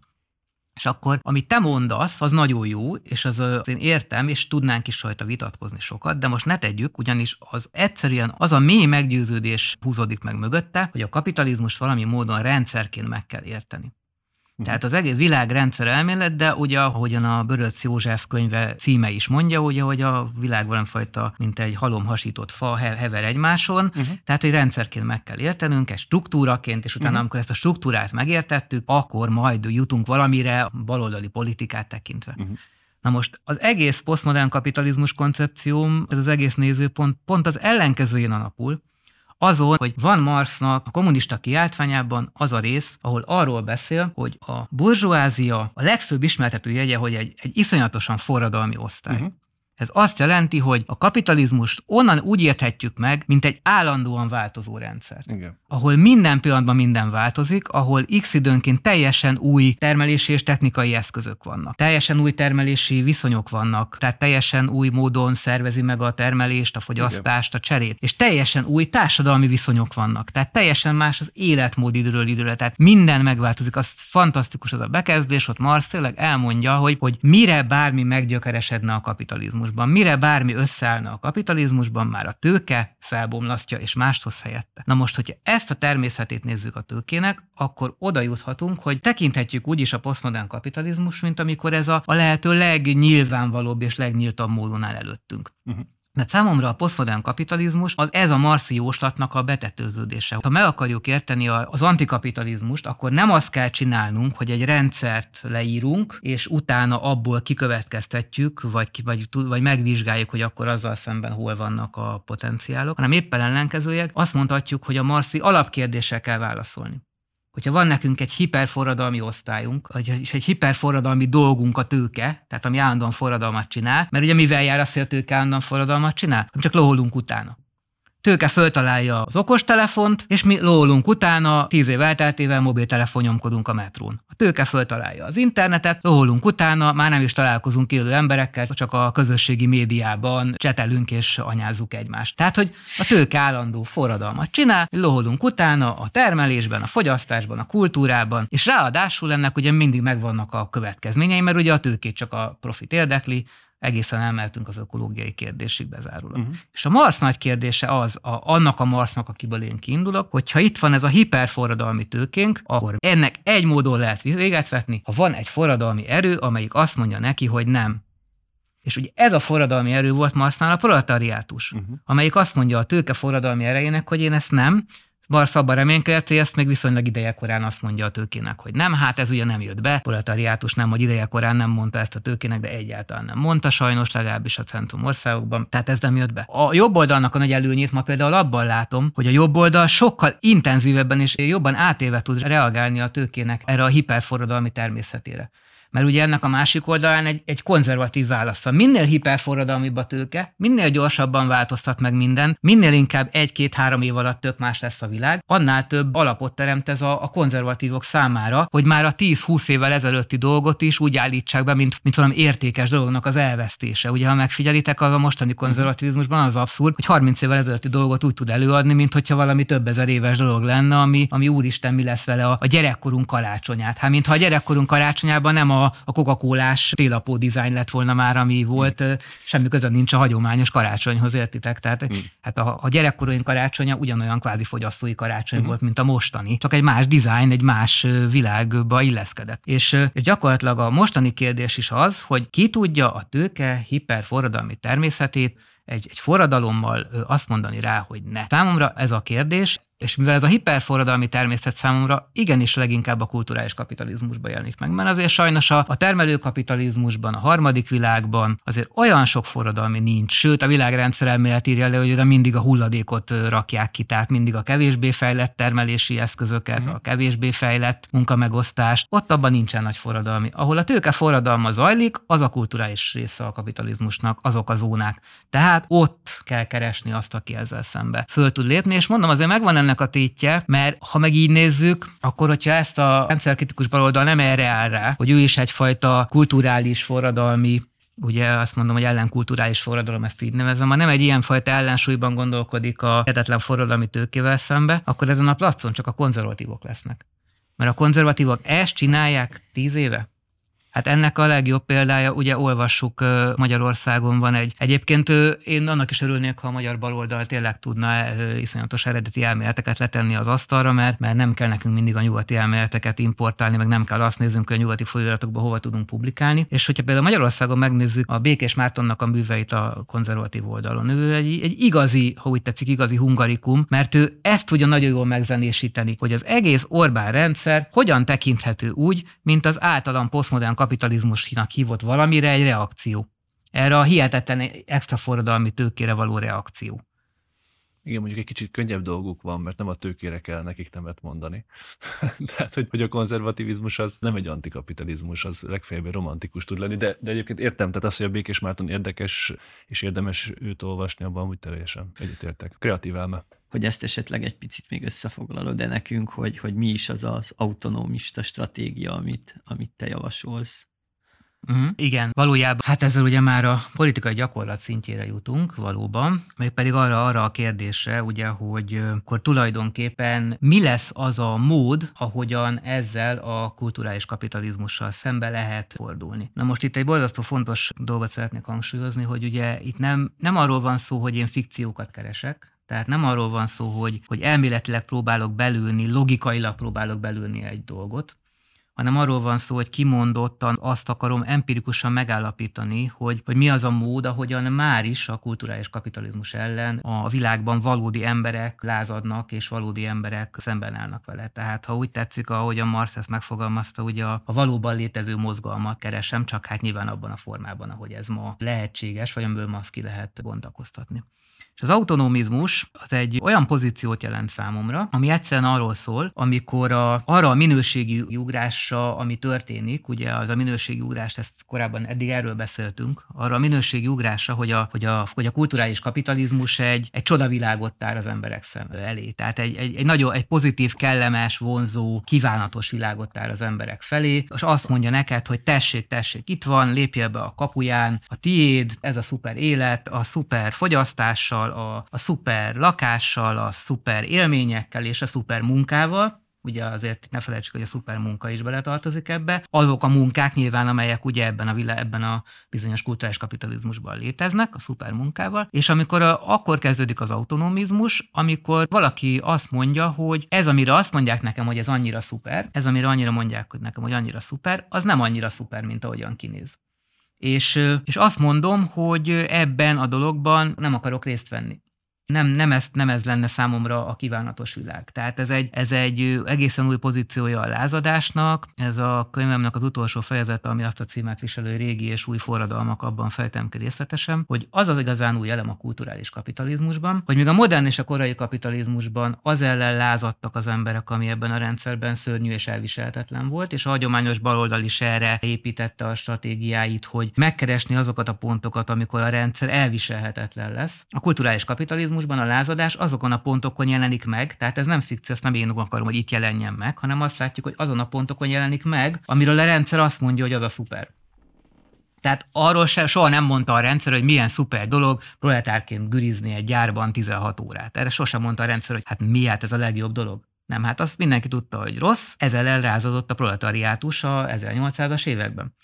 És akkor, amit te mondasz, az nagyon jó, és az, az én értem, és tudnánk is rajta vitatkozni sokat, de most ne tegyük, ugyanis az egyszerűen az a mély meggyőződés húzódik meg mögötte, hogy a kapitalizmust valami módon rendszerként meg kell érteni. Mhm. Tehát az egész világrendszer elmélet, de ugye ahogyan a Böröc József könyve címe is mondja, ugye, hogy a világ valamifajta, mint egy halom hasított fa hever egymáson, uh-huh. tehát hogy rendszerként meg kell értenünk, egy struktúraként, és utána uh-huh. amikor ezt a struktúrát megértettük, akkor majd jutunk valamire baloldali politikát tekintve. Uh-huh. Na most az egész posztmodern kapitalizmus koncepcióm, ez az egész nézőpont pont az ellenkezőjén alapul, azon, hogy van Marxnak a kommunista kiáltványában az a rész, ahol arról beszél, hogy a burzsóázia a legfőbb ismertető jegye, hogy egy, egy iszonyatosan forradalmi osztály. Uh-huh. Ez azt jelenti, hogy a kapitalizmust onnan úgy érthetjük meg, mint egy állandóan változó rendszer. Igen. Ahol minden pillanatban minden változik, ahol x időnként teljesen új termelési és technikai eszközök vannak. Teljesen új termelési viszonyok vannak, tehát teljesen új módon szervezi meg a termelést, a fogyasztást, a cserét. És teljesen új társadalmi viszonyok vannak. Tehát teljesen más az életmód időről időre. Tehát minden megváltozik. Az fantasztikus az a bekezdés, ott Marx tényleg elmondja, hogy, hogy mire bármi meggyökeresedne a kapitalizmus kapitalizmusban, mire bármi összeállna a kapitalizmusban, már a tőke felbomlasztja és mást hoz helyette. Na most, hogyha ezt a természetét nézzük a tőkének, akkor oda juthatunk, hogy tekinthetjük úgyis a posztmodern kapitalizmus, mint amikor ez a, a lehető legnyilvánvalóbb és legnyíltabb módon áll előttünk. Uh-huh. Mert számomra a posztmodern kapitalizmus az ez a marszi jóslatnak a betetőződése. Ha meg akarjuk érteni az antikapitalizmust, akkor nem azt kell csinálnunk, hogy egy rendszert leírunk, és utána abból kikövetkeztetjük, vagy, vagy, vagy megvizsgáljuk, hogy akkor azzal szemben hol vannak a potenciálok, hanem éppen ellenkezőleg azt mondhatjuk, hogy a marszi alapkérdéssel kell válaszolni hogyha van nekünk egy hiperforradalmi osztályunk, és egy hiperforradalmi dolgunk a tőke, tehát ami állandóan forradalmat csinál, mert ugye mivel jár az, hogy a tőke állandóan forradalmat csinál? Csak loholunk utána tőke föltalálja az okostelefont, és mi lólunk utána, tíz év elteltével mobiltelefonnyomkodunk a metrón. A tőke föltalálja az internetet, lólunk utána, már nem is találkozunk élő emberekkel, csak a közösségi médiában csetelünk és anyázzuk egymást. Tehát, hogy a tőke állandó forradalmat csinál, loholunk utána a termelésben, a fogyasztásban, a kultúrában, és ráadásul ennek ugye mindig megvannak a következményei, mert ugye a tőkét csak a profit érdekli, egészen elmeltünk az ökológiai kérdésig bezárólag. Uh-huh. És a Mars nagy kérdése az, a, annak a Marsnak, akiből én kiindulok, hogyha itt van ez a hiperforradalmi tőkénk, akkor ennek egy módon lehet véget vetni, ha van egy forradalmi erő, amelyik azt mondja neki, hogy nem. És ugye ez a forradalmi erő volt Marsnál a proletariátus, uh-huh. amelyik azt mondja a tőke forradalmi erejének, hogy én ezt nem, Barsz abban reménykedett, hogy ezt még viszonylag idejekorán azt mondja a tőkének, hogy nem, hát ez ugye nem jött be. Proletariátus nem, hogy idejekorán nem mondta ezt a tőkének, de egyáltalán nem mondta sajnos, legalábbis a centrum országokban. Tehát ez nem jött be. A jobb oldalnak a nagy előnyét ma például abban látom, hogy a jobb oldal sokkal intenzívebben és jobban átéve tud reagálni a tőkének erre a hiperforradalmi természetére. Mert ugye ennek a másik oldalán egy, egy konzervatív válasz van. Minél hiperforradalmibb a tőke, minél gyorsabban változtat meg minden, minél inkább egy-két-három év alatt tök más lesz a világ, annál több alapot teremt ez a, a konzervatívok számára, hogy már a 10-20 évvel ezelőtti dolgot is úgy állítsák be, mint, mint valami értékes dolognak az elvesztése. Ugye, ha megfigyelitek, az a mostani konzervativizmusban az abszurd, hogy 30 évvel ezelőtti dolgot úgy tud előadni, mint hogyha valami több ezer éves dolog lenne, ami, ami úristen mi lesz vele a, a gyerekkorunk karácsonyát. Hát, mintha a gyerekkorunk karácsonyában nem a a, Coca-Colás télapó dizájn lett volna már, ami volt, mm. semmi köze nincs a hagyományos karácsonyhoz, értitek? Tehát mm. hát a, a gyerekkorunk karácsonya ugyanolyan kvázi fogyasztói karácsony mm. volt, mint a mostani, csak egy más dizájn, egy más világba illeszkedett. És, és gyakorlatilag a mostani kérdés is az, hogy ki tudja a tőke hiperforradalmi természetét egy, egy forradalommal azt mondani rá, hogy ne. Számomra ez a kérdés és mivel ez a hiperforradalmi természet számomra igenis leginkább a kulturális kapitalizmusban jelenik meg, mert azért sajnos a, a termelőkapitalizmusban, a harmadik világban azért olyan sok forradalmi nincs, sőt a világrendszer elmélet írja le, hogy oda mindig a hulladékot rakják ki, tehát mindig a kevésbé fejlett termelési eszközöket, mm. a kevésbé fejlett munkamegosztást, ott abban nincsen nagy forradalmi. Ahol a tőke forradalma zajlik, az a kulturális része a kapitalizmusnak, azok a zónák. Tehát ott kell keresni azt, aki ezzel szembe föl tud lépni, és mondom, azért megvan ennek ennek a tétje, mert ha meg így nézzük, akkor hogyha ezt a rendszerkritikus baloldal nem erre áll rá, hogy ő is egyfajta kulturális forradalmi ugye azt mondom, hogy ellenkulturális forradalom, ezt így nevezem, ha nem egy ilyen fajta ellensúlyban gondolkodik a hetetlen forradalmi tőkével szembe, akkor ezen a placon csak a konzervatívok lesznek. Mert a konzervatívok ezt csinálják tíz éve. Hát ennek a legjobb példája, ugye olvassuk Magyarországon van egy. Egyébként én annak is örülnék, ha a magyar baloldal tényleg tudna iszonyatos eredeti elméleteket letenni az asztalra, mert, mert nem kell nekünk mindig a nyugati elméleteket importálni, meg nem kell azt néznünk, hogy a nyugati folyóiratokban hova tudunk publikálni. És hogyha például Magyarországon megnézzük a Békés Mártonnak a műveit a konzervatív oldalon, ő egy, egy igazi, ha úgy tetszik, igazi hungarikum, mert ő ezt tudja nagyon jól megzenésíteni, hogy az egész Orbán rendszer hogyan tekinthető úgy, mint az általam posztmodern kapitalizmusnak hívott valamire egy reakció. Erre a hihetetlen extra forradalmi tőkére való reakció. Igen, mondjuk egy kicsit könnyebb dolguk van, mert nem a tőkére kell nekik nemet mondani. Tehát, hogy, hogy a konzervativizmus az nem egy antikapitalizmus, az legfeljebb romantikus tud lenni, de, de egyébként értem, tehát az, hogy a Békés Márton érdekes és érdemes őt olvasni, abban úgy teljesen egyetértek. Kreatív elme. Hogy ezt esetleg egy picit még összefoglalod, de nekünk, hogy, hogy mi is az az autonómista stratégia, amit, amit te javasolsz. Uh-huh. Igen, valójában, hát ezzel ugye már a politikai gyakorlat szintjére jutunk valóban, még pedig arra, arra a kérdésre, ugye, hogy akkor tulajdonképpen mi lesz az a mód, ahogyan ezzel a kulturális kapitalizmussal szembe lehet fordulni. Na most itt egy borzasztó fontos dolgot szeretnék hangsúlyozni, hogy ugye itt nem, nem arról van szó, hogy én fikciókat keresek, tehát nem arról van szó, hogy, hogy elméletileg próbálok belülni, logikailag próbálok belülni egy dolgot, hanem arról van szó, hogy kimondottan azt akarom empirikusan megállapítani, hogy, hogy mi az a mód, ahogyan már is a kulturális kapitalizmus ellen a világban valódi emberek lázadnak, és valódi emberek szemben állnak vele. Tehát ha úgy tetszik, ahogy a Marx ezt megfogalmazta, ugye a, a valóban létező mozgalmat keresem, csak hát nyilván abban a formában, ahogy ez ma lehetséges, vagy amiből ma azt ki lehet bontakoztatni. És az autonomizmus az egy olyan pozíciót jelent számomra, ami egyszerűen arról szól, amikor a, arra a minőségi ugrásra, ami történik, ugye az a minőségi ugrás, ezt korábban eddig erről beszéltünk, arra a minőségi ugrásra, hogy a, hogy a, hogy a kulturális kapitalizmus egy, egy csodavilágot tár az emberek szem elé. Tehát egy, egy, egy nagyon egy pozitív, kellemes, vonzó, kívánatos világot tár az emberek felé, és azt mondja neked, hogy tessék, tessék, itt van, lépjél be a kapuján, a tiéd, ez a szuper élet, a szuper fogyasztással, a, a szuper lakással, a szuper élményekkel és a szuper munkával, ugye azért ne felejtsük, hogy a szuper munka is beletartozik ebbe, azok a munkák nyilván, amelyek ugye ebben a, vilá, ebben a bizonyos kulturális kapitalizmusban léteznek, a szuper munkával, és amikor a, akkor kezdődik az autonomizmus, amikor valaki azt mondja, hogy ez, amire azt mondják nekem, hogy ez annyira szuper, ez, amire annyira mondják hogy nekem, hogy annyira szuper, az nem annyira szuper, mint ahogyan kinéz. És, és azt mondom, hogy ebben a dologban nem akarok részt venni nem, nem, ez, nem ez lenne számomra a kívánatos világ. Tehát ez egy, ez egy egészen új pozíciója a lázadásnak. Ez a könyvemnek az utolsó fejezete, ami azt a címet viselő régi és új forradalmak, abban fejtem ki részletesen, hogy az az igazán új elem a kulturális kapitalizmusban, hogy még a modern és a korai kapitalizmusban az ellen lázadtak az emberek, ami ebben a rendszerben szörnyű és elviselhetetlen volt, és a hagyományos baloldal is erre építette a stratégiáit, hogy megkeresni azokat a pontokat, amikor a rendszer elviselhetetlen lesz. A kulturális kapitalizmus kapitalizmusban a lázadás azokon a pontokon jelenik meg, tehát ez nem fikció, ezt nem én akarom, hogy itt jelenjen meg, hanem azt látjuk, hogy azon a pontokon jelenik meg, amiről a rendszer azt mondja, hogy az a szuper. Tehát arról se, soha nem mondta a rendszer, hogy milyen szuper dolog proletárként gürizni egy gyárban 16 órát. Erre sosem mondta a rendszer, hogy hát mi hát ez a legjobb dolog. Nem, hát azt mindenki tudta, hogy rossz, ezzel elrázadott a proletariátus a 1800-as években.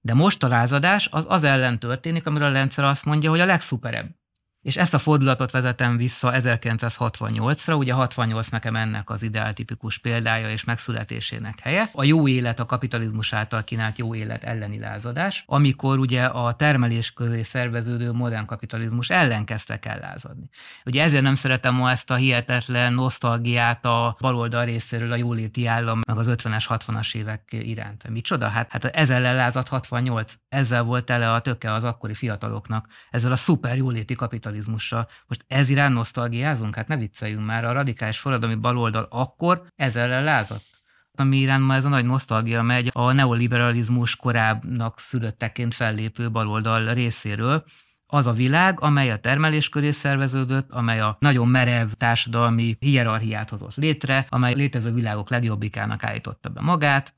De most a rázadás az az ellen történik, amiről a rendszer azt mondja, hogy a legszuperebb. És ezt a fordulatot vezetem vissza 1968-ra, ugye 68 nekem ennek az ideáltipikus példája és megszületésének helye. A jó élet, a kapitalizmus által kínált jó élet elleni lázadás, amikor ugye a termelés köré szerveződő modern kapitalizmus ellen kezdtek el lázadni. Ugye ezért nem szeretem ma ezt a hihetetlen nosztalgiát a baloldal részéről a jóléti állam, meg az 50-es, 60-as évek iránt. Micsoda? Hát, hát ez ellen lázad 68, ezzel volt tele a töke az akkori fiataloknak, ezzel a szuper jóléti kapitalizmus kapitalizmussal. Most ez irány nosztalgiázunk? Hát ne vicceljünk már, a radikális forradalmi baloldal akkor ezzel lázadt ami iránt ma ez a nagy nosztalgia megy a neoliberalizmus korábbnak szülötteként fellépő baloldal részéről, az a világ, amely a termelés köré szerveződött, amely a nagyon merev társadalmi hierarchiát hozott létre, amely létező világok legjobbikának állította be magát,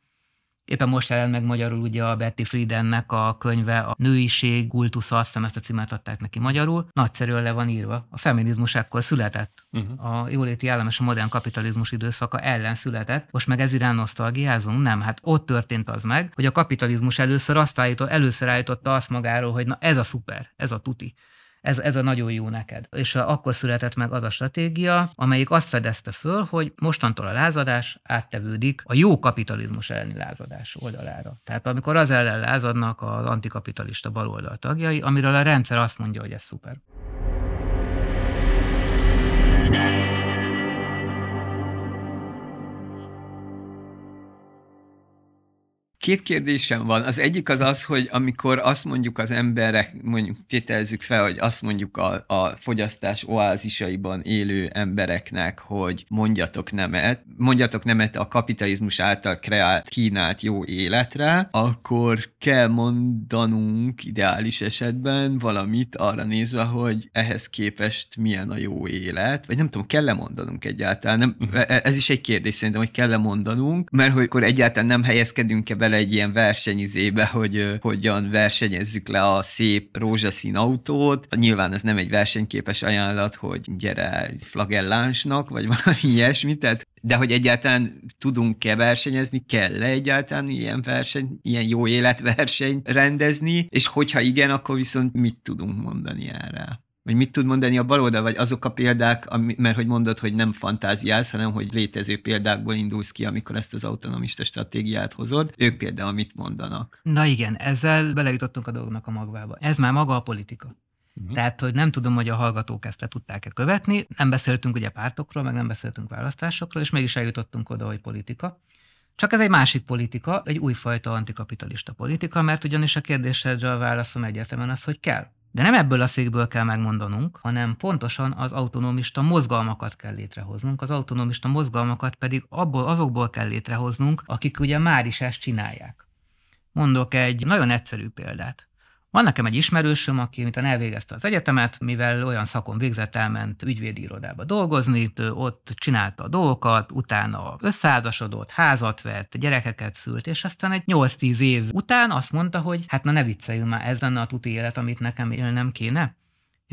Éppen most jelent meg magyarul ugye a Betty Friedennek a könyve, a Nőiség, Gultusza, azt hiszem ezt a címet adták neki magyarul. Nagyszerűen le van írva. A feminizmus ekkor született. Uh-huh. A jóléti állam és a modern kapitalizmus időszaka ellen született. Most meg ez irány nosztalgiázunk? Nem, hát ott történt az meg, hogy a kapitalizmus először azt állított, először állította azt magáról, hogy na ez a szuper, ez a tuti ez, ez a nagyon jó neked. És akkor született meg az a stratégia, amelyik azt fedezte föl, hogy mostantól a lázadás áttevődik a jó kapitalizmus elleni lázadás oldalára. Tehát amikor az ellen lázadnak az antikapitalista baloldal tagjai, amiről a rendszer azt mondja, hogy ez szuper. Két kérdésem van. Az egyik az az, hogy amikor azt mondjuk az emberek, mondjuk tételezzük fel, hogy azt mondjuk a, a fogyasztás oázisaiban élő embereknek, hogy mondjatok nemet, mondjatok nemet a kapitalizmus által kreált, kínált jó életre, akkor kell mondanunk ideális esetben valamit arra nézve, hogy ehhez képest milyen a jó élet, vagy nem tudom, kell-e mondanunk egyáltalán. Nem, mhm. e, ez is egy kérdés szerintem, hogy kell-e mondanunk, mert hogy akkor egyáltalán nem helyezkedünk-e bele bele egy ilyen versenyizébe, hogy hogyan versenyezzük le a szép rózsaszín autót. Nyilván ez nem egy versenyképes ajánlat, hogy gyere flagellánsnak, vagy valami ilyesmi, tehát de hogy egyáltalán tudunk-e versenyezni, kell-e egyáltalán ilyen verseny, ilyen jó életverseny rendezni, és hogyha igen, akkor viszont mit tudunk mondani erre? Vagy mit tud mondani a baloldal, vagy azok a példák, ami, mert hogy mondod, hogy nem fantáziálsz, hanem hogy létező példákból indulsz ki, amikor ezt az autonomista stratégiát hozod. Ők például mit mondanak? Na igen, ezzel belejutottunk a dolognak a magvába. Ez már maga a politika. Uh-huh. Tehát, hogy nem tudom, hogy a hallgatók ezt tudták-e követni. Nem beszéltünk ugye pártokról, meg nem beszéltünk választásokról, és mégis eljutottunk oda, hogy politika. Csak ez egy másik politika, egy újfajta antikapitalista politika, mert ugyanis a kérdésedre a válaszom egyértelműen az, hogy kell. De nem ebből a székből kell megmondanunk, hanem pontosan az autonomista mozgalmakat kell létrehoznunk, az autonomista mozgalmakat pedig abból, azokból kell létrehoznunk, akik ugye már is ezt csinálják. Mondok egy nagyon egyszerű példát. Van nekem egy ismerősöm, aki miután elvégezte az egyetemet, mivel olyan szakon végzett, elment ügyvédi irodába dolgozni, ott csinálta a dolgokat, utána összeházasodott, házat vett, gyerekeket szült, és aztán egy 8-10 év után azt mondta, hogy hát na ne vicceljünk már, ez lenne a tuti élet, amit nekem élnem kéne.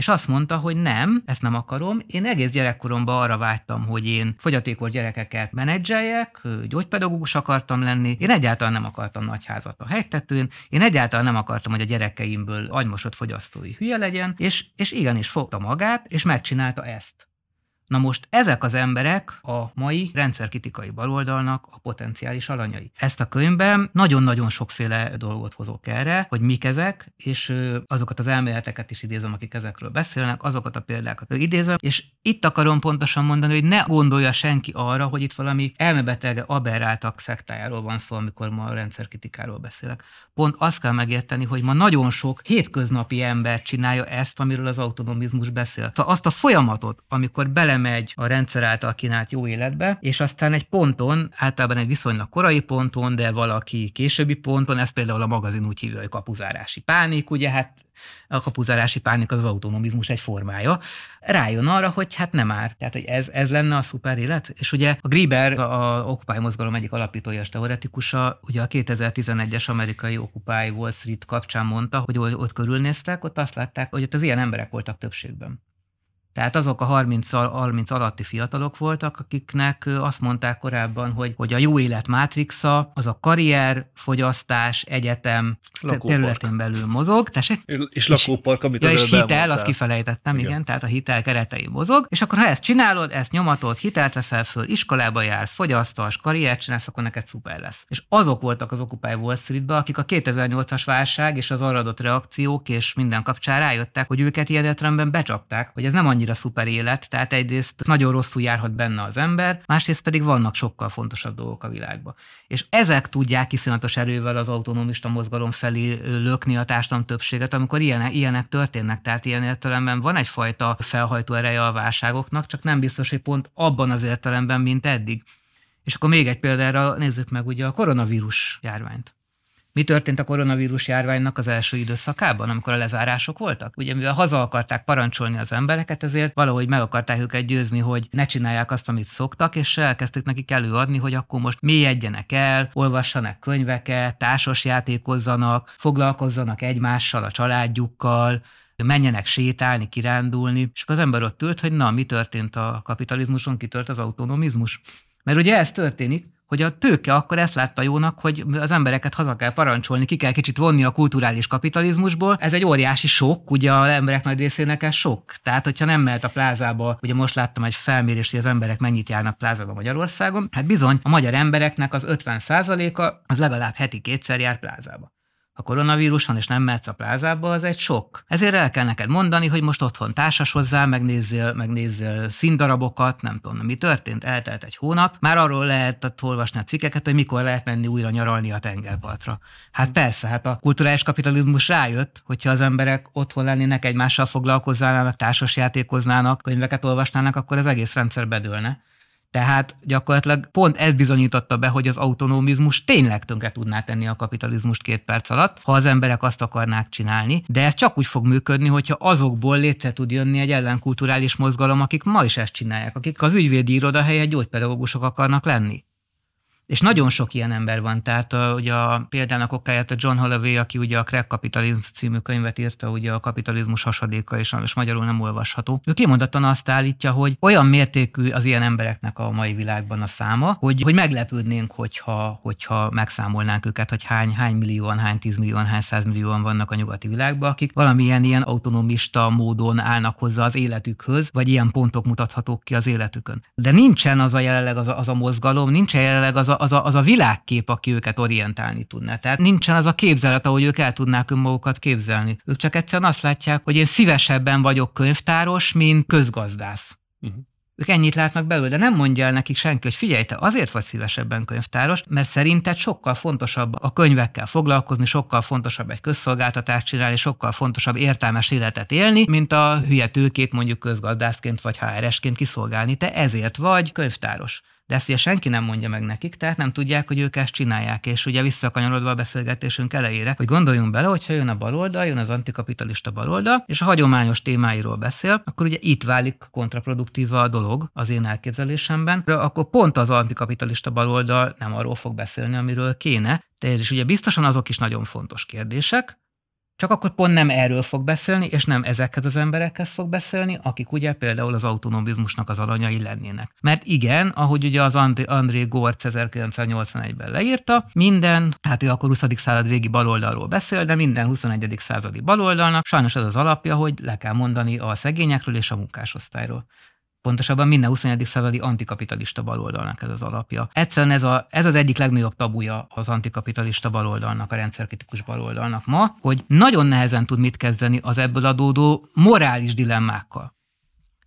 És azt mondta, hogy nem, ezt nem akarom. Én egész gyerekkoromban arra vágytam, hogy én fogyatékos gyerekeket menedzseljek, gyógypedagógus akartam lenni. Én egyáltalán nem akartam nagy házat a hegytetőn, én egyáltalán nem akartam, hogy a gyerekeimből agymosott fogyasztói hülye legyen, és, és igenis fogta magát, és megcsinálta ezt. Na most ezek az emberek a mai rendszerkritikai baloldalnak a potenciális alanyai. Ezt a könyvben nagyon-nagyon sokféle dolgot hozok erre, hogy mik ezek, és azokat az elméleteket is idézem, akik ezekről beszélnek, azokat a példákat idézem, és itt akarom pontosan mondani, hogy ne gondolja senki arra, hogy itt valami elmebetege aberráltak szektájáról van szó, amikor ma a rendszerkritikáról beszélek. Pont azt kell megérteni, hogy ma nagyon sok hétköznapi ember csinálja ezt, amiről az autonomizmus beszél. Szóval azt a folyamatot, amikor bele belemegy a rendszer által kínált jó életbe, és aztán egy ponton, általában egy viszonylag korai ponton, de valaki későbbi ponton, ez például a magazin úgy hívja, hogy kapuzárási pánik, ugye hát a kapuzárási pánik az autonomizmus egy formája, rájön arra, hogy hát nem már. Tehát, hogy ez, ez lenne a szuper élet. És ugye a Grieber, a Occupy mozgalom egyik alapítója és teoretikusa, ugye a 2011-es amerikai Occupy Wall Street kapcsán mondta, hogy ott körülnéztek, ott azt látták, hogy ott az ilyen emberek voltak többségben. Tehát azok a 30, 30 alatti fiatalok voltak, akiknek azt mondták korábban, hogy, hogy a jó élet mátrixa az a karrier, fogyasztás, egyetem lakópark. területén belül mozog. Tessék? És lakópark, amit ja, és hitel, elmondtál. azt kifelejtettem, igen. igen, tehát a hitel keretei mozog. És akkor ha ezt csinálod, ezt nyomatod, hitelt veszel föl, iskolába jársz, fogyasztasz, karriert csinálsz, akkor neked szuper lesz. És azok voltak az Occupy Wall street akik a 2008-as válság és az arra adott reakciók és minden kapcsán rájöttek, hogy őket ilyen értelemben becsapták, hogy ez nem annyi annyira szuper élet, tehát egyrészt nagyon rosszul járhat benne az ember, másrészt pedig vannak sokkal fontosabb dolgok a világban. És ezek tudják iszonyatos erővel az autonomista mozgalom felé lökni a társadalom többséget, amikor ilyenek, ilyenek történnek. Tehát ilyen értelemben van egyfajta felhajtó ereje a válságoknak, csak nem biztos, hogy pont abban az értelemben, mint eddig. És akkor még egy példára nézzük meg ugye a koronavírus járványt. Mi történt a koronavírus járványnak az első időszakában, amikor a lezárások voltak? Ugye mivel haza akarták parancsolni az embereket, ezért valahogy meg akarták őket győzni, hogy ne csinálják azt, amit szoktak, és elkezdtük nekik előadni, hogy akkor most mélyedjenek el, olvassanak könyveket, társas játékozzanak, foglalkozzanak egymással, a családjukkal, menjenek sétálni, kirándulni, és az ember ott ült, hogy na, mi történt a kapitalizmuson, kitört az autonomizmus. Mert ugye ez történik, hogy a tőke akkor ezt látta jónak, hogy az embereket haza kell parancsolni, ki kell kicsit vonni a kulturális kapitalizmusból. Ez egy óriási sok, ugye az emberek nagy részének ez sok. Tehát, hogyha nem mehet a plázába, ugye most láttam egy felmérést, hogy az emberek mennyit járnak plázába Magyarországon, hát bizony a magyar embereknek az 50%-a az legalább heti kétszer jár plázába a koronavírus van, és nem mehetsz a plázába, az egy sok. Ezért el kell neked mondani, hogy most otthon társas hozzá, megnézzél, megnézzél színdarabokat, nem tudom, mi történt, eltelt egy hónap. Már arról lehet olvasni a cikkeket, hogy mikor lehet menni újra nyaralni a tengerpartra. Hát persze, hát a kulturális kapitalizmus rájött, hogyha az emberek otthon lennének, egymással foglalkoznának, társas játékoznának, könyveket olvasnának, akkor az egész rendszer bedőlne. Tehát gyakorlatilag pont ez bizonyította be, hogy az autonomizmus tényleg tönkre tudná tenni a kapitalizmust két perc alatt, ha az emberek azt akarnák csinálni, de ez csak úgy fog működni, hogyha azokból létre tud jönni egy ellenkulturális mozgalom, akik ma is ezt csinálják, akik az ügyvédi iroda helyett gyógypedagógusok akarnak lenni. És nagyon sok ilyen ember van, tehát a, ugye a, példának okáját a John Holloway, aki ugye a Crack Capitalism című könyvet írta, ugye a kapitalizmus hasadéka, és, és magyarul nem olvasható. Ő kimondottan azt állítja, hogy olyan mértékű az ilyen embereknek a mai világban a száma, hogy, hogy meglepődnénk, hogyha, hogyha megszámolnánk őket, hogy hány, hány millióan, hány tízmillióan, hány százmillióan vannak a nyugati világban, akik valamilyen ilyen autonomista módon állnak hozzá az életükhöz, vagy ilyen pontok mutathatók ki az életükön. De nincsen az a jelenleg az a, az a mozgalom, nincsen jelenleg az a, az, a, az a világkép, aki őket orientálni tudná. Tehát nincsen az a képzelet, ahogy ők el tudnák önmagukat képzelni. Ők csak egyszerűen azt látják, hogy én szívesebben vagyok könyvtáros, mint közgazdász. Uh-huh. Ők ennyit látnak belőle, de nem mondja el nekik senki, hogy figyelj, te azért vagy szívesebben könyvtáros, mert szerinted sokkal fontosabb a könyvekkel foglalkozni, sokkal fontosabb egy közszolgáltatást csinálni, sokkal fontosabb értelmes életet élni, mint a hülye tőkét mondjuk közgazdászként vagy HR-esként kiszolgálni. Te ezért vagy könyvtáros. De ezt ugye senki nem mondja meg nekik, tehát nem tudják, hogy ők ezt csinálják. És ugye visszakanyarodva a beszélgetésünk elejére, hogy gondoljunk bele, hogyha jön a baloldal, jön az antikapitalista baloldal, és a hagyományos témáiról beszél, akkor ugye itt válik kontraproduktíva a dolog az én elképzelésemben, akkor pont az antikapitalista baloldal nem arról fog beszélni, amiről kéne, és ugye biztosan azok is nagyon fontos kérdések, csak akkor pont nem erről fog beszélni, és nem ezekhez az emberekhez fog beszélni, akik ugye például az autonomizmusnak az alanyai lennének. Mert igen, ahogy ugye az André Gorc 1981-ben leírta, minden, hát ő akkor 20. század végi baloldalról beszél, de minden 21. századi baloldalnak sajnos ez az alapja, hogy le kell mondani a szegényekről és a munkásosztályról. Pontosabban minden 21. századi antikapitalista baloldalnak ez az alapja. Egyszerűen ez, a, ez az egyik legnagyobb tabuja az antikapitalista baloldalnak, a rendszerkritikus baloldalnak ma, hogy nagyon nehezen tud mit kezdeni az ebből adódó morális dilemmákkal.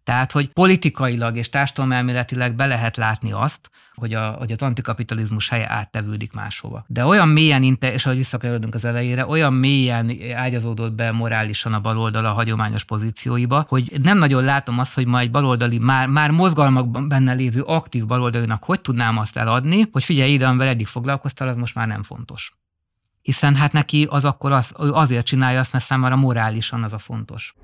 Tehát, hogy politikailag és társadalomelméletileg be lehet látni azt, hogy, a, hogy az antikapitalizmus helye áttevődik máshova. De olyan mélyen, és ahogy visszakerülünk az elejére, olyan mélyen ágyazódott be morálisan a baloldal a hagyományos pozícióiba, hogy nem nagyon látom azt, hogy ma egy baloldali, már, már mozgalmakban benne lévő aktív baloldalinak hogy tudnám azt eladni, hogy figyelj ide, amivel eddig foglalkoztál, az most már nem fontos hiszen hát neki az akkor az, azért csinálja azt, mert számára morálisan az a fontos.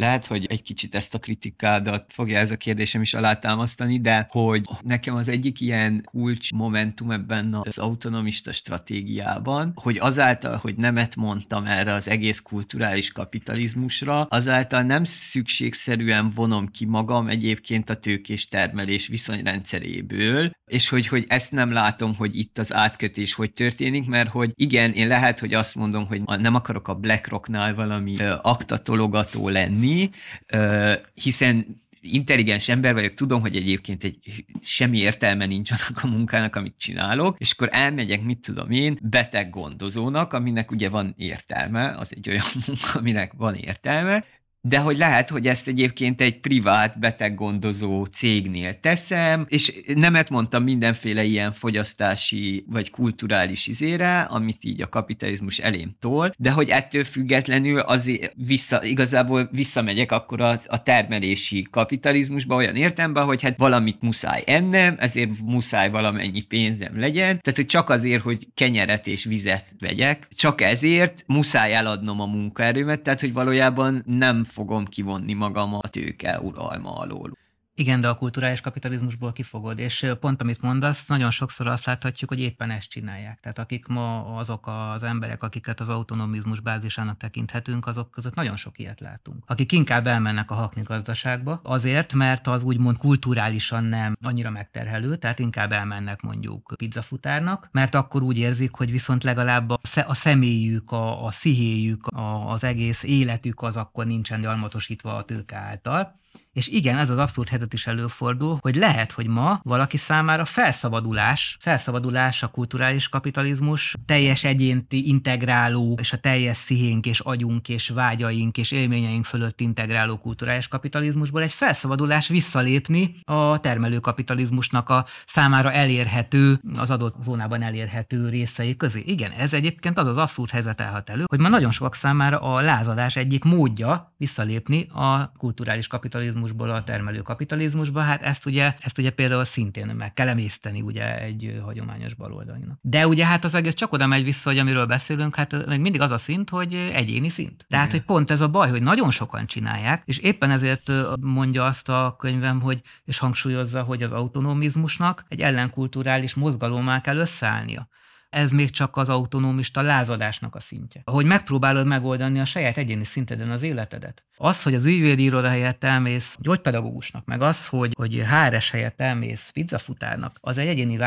Lehet, hogy egy kicsit ezt a kritikádat fogja ez a kérdésem is alátámasztani, de hogy nekem az egyik ilyen kulcs momentum ebben az autonomista stratégiában, hogy azáltal, hogy nemet mondtam erre az egész kulturális kapitalizmusra, azáltal nem szükségszerűen vonom ki magam egyébként a tőkés termelés viszonyrendszeréből, és hogy, hogy ezt nem látom, hogy itt az átkötés hogy történik, mert hogy igen, én lehet, hogy azt mondom, hogy nem akarok a BlackRocknál valami aktatologató lenni, tenni, hiszen intelligens ember vagyok, tudom, hogy egyébként egy semmi értelme nincs annak a munkának, amit csinálok, és akkor elmegyek, mit tudom én, beteg gondozónak, aminek ugye van értelme, az egy olyan munka, aminek van értelme, de hogy lehet, hogy ezt egyébként egy privát beteggondozó cégnél teszem, és nemet mondtam mindenféle ilyen fogyasztási vagy kulturális izére, amit így a kapitalizmus elém tol, de hogy ettől függetlenül azért vissza, igazából visszamegyek akkor a, a termelési kapitalizmusba olyan értemben, hogy hát valamit muszáj ennem, ezért muszáj valamennyi pénzem legyen, tehát hogy csak azért, hogy kenyeret és vizet vegyek, csak ezért muszáj eladnom a munkaerőmet, tehát hogy valójában nem fogom kivonni magam a tőke uralma alól. Igen, de a kulturális kapitalizmusból kifogod, és pont amit mondasz, nagyon sokszor azt láthatjuk, hogy éppen ezt csinálják. Tehát akik ma azok az emberek, akiket az autonomizmus bázisának tekinthetünk, azok között nagyon sok ilyet látunk. Akik inkább elmennek a hakni gazdaságba, azért, mert az úgymond kulturálisan nem annyira megterhelő, tehát inkább elmennek mondjuk pizzafutárnak, mert akkor úgy érzik, hogy viszont legalább a személyük, a, a szihéjük, a, az egész életük az akkor nincsen gyarmatosítva a tőke által, és igen, ez az abszurd helyzet is előfordul, hogy lehet, hogy ma valaki számára felszabadulás, felszabadulás a kulturális kapitalizmus, teljes egyénti integráló, és a teljes szihénk és agyunk és vágyaink és élményeink fölött integráló kulturális kapitalizmusból egy felszabadulás visszalépni a termelőkapitalizmusnak a számára elérhető, az adott zónában elérhető részei közé. Igen, ez egyébként az az abszurd helyzet állhat elő, hogy ma nagyon sokak számára a lázadás egyik módja visszalépni a kulturális kapitalizmus kapitalizmusból a termelő kapitalizmusba, hát ezt ugye, ezt ugye például szintén meg kell emészteni ugye egy hagyományos baloldalinak. De ugye hát az egész csak oda megy vissza, hogy amiről beszélünk, hát még mindig az a szint, hogy egyéni szint. Tehát, Igen. hogy pont ez a baj, hogy nagyon sokan csinálják, és éppen ezért mondja azt a könyvem, hogy, és hangsúlyozza, hogy az autonomizmusnak egy ellenkulturális mozgalommal kell összeállnia ez még csak az autonomista lázadásnak a szintje. Hogy megpróbálod megoldani a saját egyéni szinteden az életedet. Az, hogy az ügyvédi iroda helyett elmész gyógypedagógusnak, meg az, hogy, hogy HRS helyett elmész pizzafutárnak, az egy egyéni,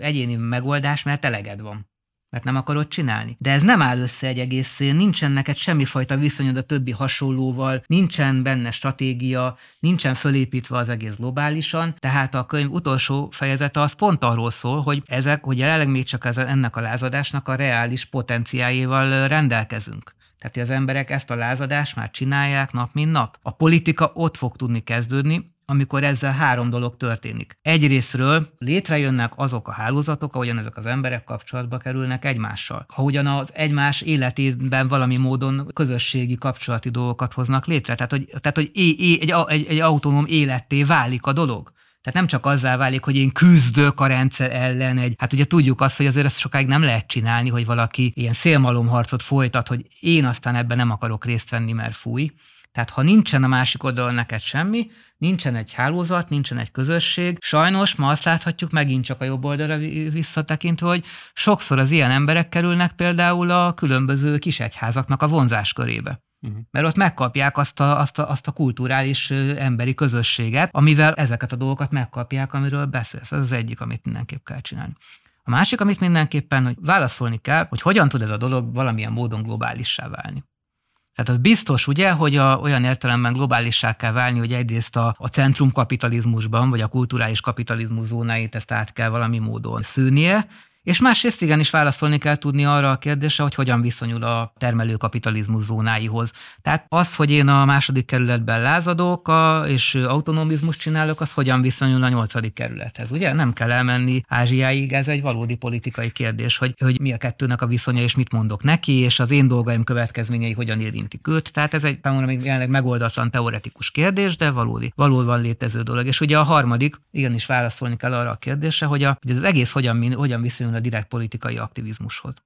egyéni megoldás, mert eleged van mert nem akarod csinálni. De ez nem áll össze egy egészén, nincsen neked semmifajta viszonyod a többi hasonlóval, nincsen benne stratégia, nincsen fölépítve az egész globálisan, tehát a könyv utolsó fejezete az pont arról szól, hogy ezek, hogy jelenleg még csak ez, ennek a lázadásnak a reális potenciájéval rendelkezünk. Tehát az emberek ezt a lázadást már csinálják nap mint nap. A politika ott fog tudni kezdődni, amikor ezzel három dolog történik. Egyrésztről létrejönnek azok a hálózatok, ahogyan ezek az emberek kapcsolatba kerülnek egymással. Ahogyan az egymás életében valami módon közösségi kapcsolati dolgokat hoznak létre. Tehát, hogy, tehát, hogy é, é, egy, egy, egy autonóm életté válik a dolog. Tehát nem csak azzá válik, hogy én küzdök a rendszer ellen egy, hát ugye tudjuk azt, hogy azért ezt sokáig nem lehet csinálni, hogy valaki ilyen szélmalomharcot folytat, hogy én aztán ebben nem akarok részt venni, mert fúj. Tehát ha nincsen a másik oldalon neked semmi, nincsen egy hálózat, nincsen egy közösség. Sajnos ma azt láthatjuk megint csak a jobb oldalra visszatekintve, hogy sokszor az ilyen emberek kerülnek például a különböző kisegyházaknak a vonzás körébe. Uh-huh. Mert ott megkapják azt a, azt, a, azt a kulturális emberi közösséget, amivel ezeket a dolgokat megkapják, amiről beszélsz. Ez az egyik, amit mindenképp kell csinálni. A másik, amit mindenképpen hogy válaszolni kell, hogy hogyan tud ez a dolog valamilyen módon globálissá válni. Tehát az biztos, ugye, hogy a, olyan értelemben globálissá kell válni, hogy egyrészt a, a centrum kapitalizmusban, vagy a kulturális kapitalizmus zónáit ezt át kell valami módon szűnie, és másrészt igenis válaszolni kell tudni arra a kérdésre, hogy hogyan viszonyul a termelőkapitalizmus zónáihoz. Tehát az, hogy én a második kerületben lázadok a, és autonomizmus csinálok, az hogyan viszonyul a nyolcadik kerülethez. Ugye nem kell elmenni Ázsiáig, ez egy valódi politikai kérdés, hogy, hogy mi a kettőnek a viszonya, és mit mondok neki, és az én dolgaim következményei hogyan érintik őt. Tehát ez egy számomra még jelenleg megoldatlan teoretikus kérdés, de valódi, valóban létező dolog. És ugye a harmadik, igenis válaszolni kell arra a kérdésre, hogy, a, hogy az egész hogyan, hogyan viszonyul a direkt politikai aktivizmushoz.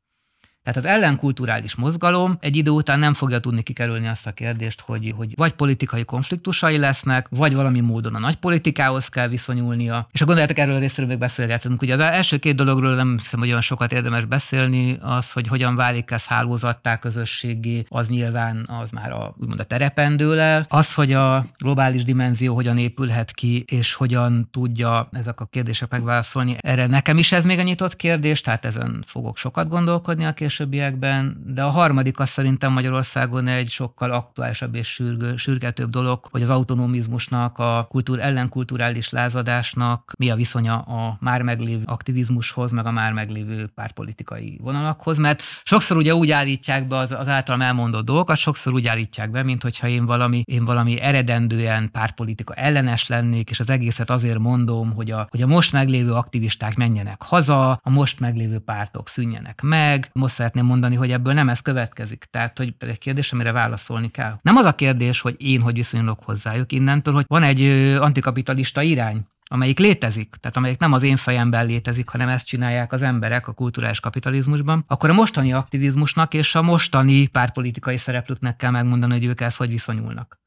Tehát az ellenkulturális mozgalom egy idő után nem fogja tudni kikerülni azt a kérdést, hogy, hogy vagy politikai konfliktusai lesznek, vagy valami módon a nagy politikához kell viszonyulnia. És a gondoljátok erről a részéről még beszélgetünk. Ugye az első két dologról nem hiszem, hogy olyan sokat érdemes beszélni, az, hogy hogyan válik ez hálózattá, közösségi, az nyilván az már a, úgymond a terepen dől el. Az, hogy a globális dimenzió hogyan épülhet ki, és hogyan tudja ezek a kérdések megválaszolni. Erre nekem is ez még a nyitott kérdés, tehát ezen fogok sokat gondolkodni a későbbiekben, de a harmadik az szerintem Magyarországon egy sokkal aktuálisabb és sürgő, sürgetőbb dolog, hogy az autonomizmusnak, a kultúr, ellenkulturális lázadásnak mi a viszonya a már meglévő aktivizmushoz, meg a már meglévő pártpolitikai vonalakhoz, mert sokszor ugye úgy állítják be az, az általam elmondott dolgokat, sokszor úgy állítják be, mint hogyha én valami, én valami eredendően pártpolitika ellenes lennék, és az egészet azért mondom, hogy a, hogy a most meglévő aktivisták menjenek haza, a most meglévő pártok szűnjenek meg, most szeretném mondani, hogy ebből nem ez következik. Tehát, hogy egy kérdés, amire válaszolni kell. Nem az a kérdés, hogy én hogy viszonyulok hozzájuk innentől, hogy van egy antikapitalista irány, amelyik létezik, tehát amelyik nem az én fejemben létezik, hanem ezt csinálják az emberek a kulturális kapitalizmusban, akkor a mostani aktivizmusnak és a mostani párpolitikai szereplőknek kell megmondani, hogy ők ezt hogy viszonyulnak.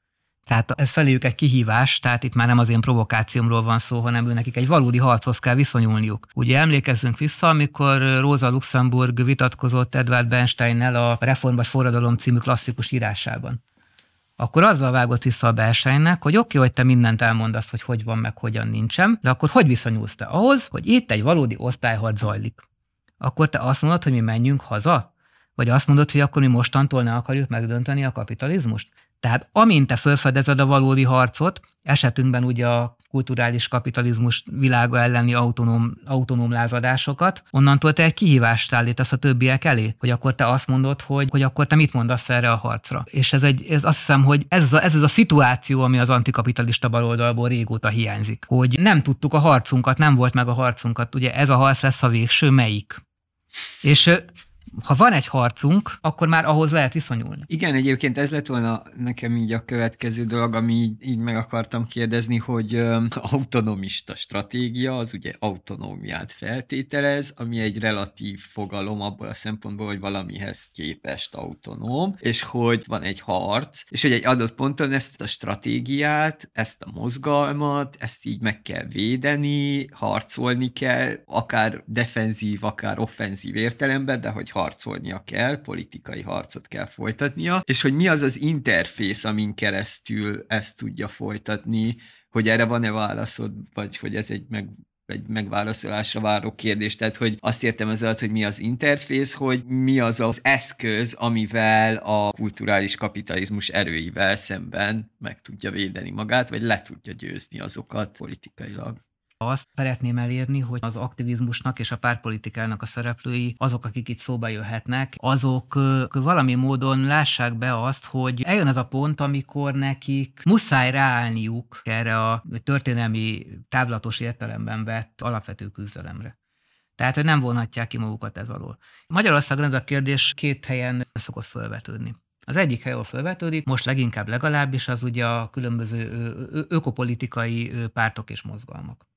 Tehát ez feléjük egy kihívás, tehát itt már nem az én provokációmról van szó, hanem ő nekik egy valódi harchoz kell viszonyulniuk. Ugye emlékezzünk vissza, amikor Rosa Luxemburg vitatkozott Edward Bernsteinnel a Reform vagy Forradalom című klasszikus írásában. Akkor azzal vágott vissza a Bernsteinnek, hogy oké, okay, hogy te mindent elmondasz, hogy hogy van, meg hogyan nincsen, de akkor hogy viszonyulsz te ahhoz, hogy itt egy valódi osztályharc zajlik? Akkor te azt mondod, hogy mi menjünk haza? Vagy azt mondod, hogy akkor mi mostantól ne akarjuk megdönteni a kapitalizmust? Tehát amint te felfedezed a valódi harcot, esetünkben ugye a kulturális kapitalizmus világa elleni autonóm, autonóm lázadásokat, onnantól te egy kihívást állítasz a többiek elé, hogy akkor te azt mondod, hogy, hogy akkor te mit mondasz erre a harcra. És ez, egy, ez azt hiszem, hogy ez a, ez az a szituáció, ami az antikapitalista baloldalból régóta hiányzik. Hogy nem tudtuk a harcunkat, nem volt meg a harcunkat, ugye ez a harc lesz a végső melyik. És ha van egy harcunk, akkor már ahhoz lehet viszonyulni. Igen, egyébként ez lett volna nekem így a következő dolog, ami így, így meg akartam kérdezni, hogy ö, autonomista stratégia, az ugye autonómiát feltételez, ami egy relatív fogalom abból a szempontból, hogy valamihez képest autonóm, és hogy van egy harc, és hogy egy adott ponton ezt a stratégiát, ezt a mozgalmat, ezt így meg kell védeni, harcolni kell, akár defenzív, akár offenzív értelemben, de hogy harcolnia kell, politikai harcot kell folytatnia, és hogy mi az az interfész, amin keresztül ezt tudja folytatni, hogy erre van-e válaszod, vagy hogy ez egy meg egy megválaszolásra váró kérdés. Tehát, hogy azt értem ez hogy mi az interfész, hogy mi az az eszköz, amivel a kulturális kapitalizmus erőivel szemben meg tudja védeni magát, vagy le tudja győzni azokat politikailag. Azt szeretném elérni, hogy az aktivizmusnak és a pártpolitikának a szereplői, azok, akik itt szóba jöhetnek, azok valami módon lássák be azt, hogy eljön az a pont, amikor nekik muszáj ráállniuk erre a történelmi távlatos értelemben vett alapvető küzdelemre. Tehát, hogy nem vonhatják ki magukat ez alól. Magyarországon ez a kérdés két helyen szokott felvetődni. Az egyik hely, ahol felvetődik, most leginkább legalábbis az ugye a különböző ökopolitikai pártok és mozgalmak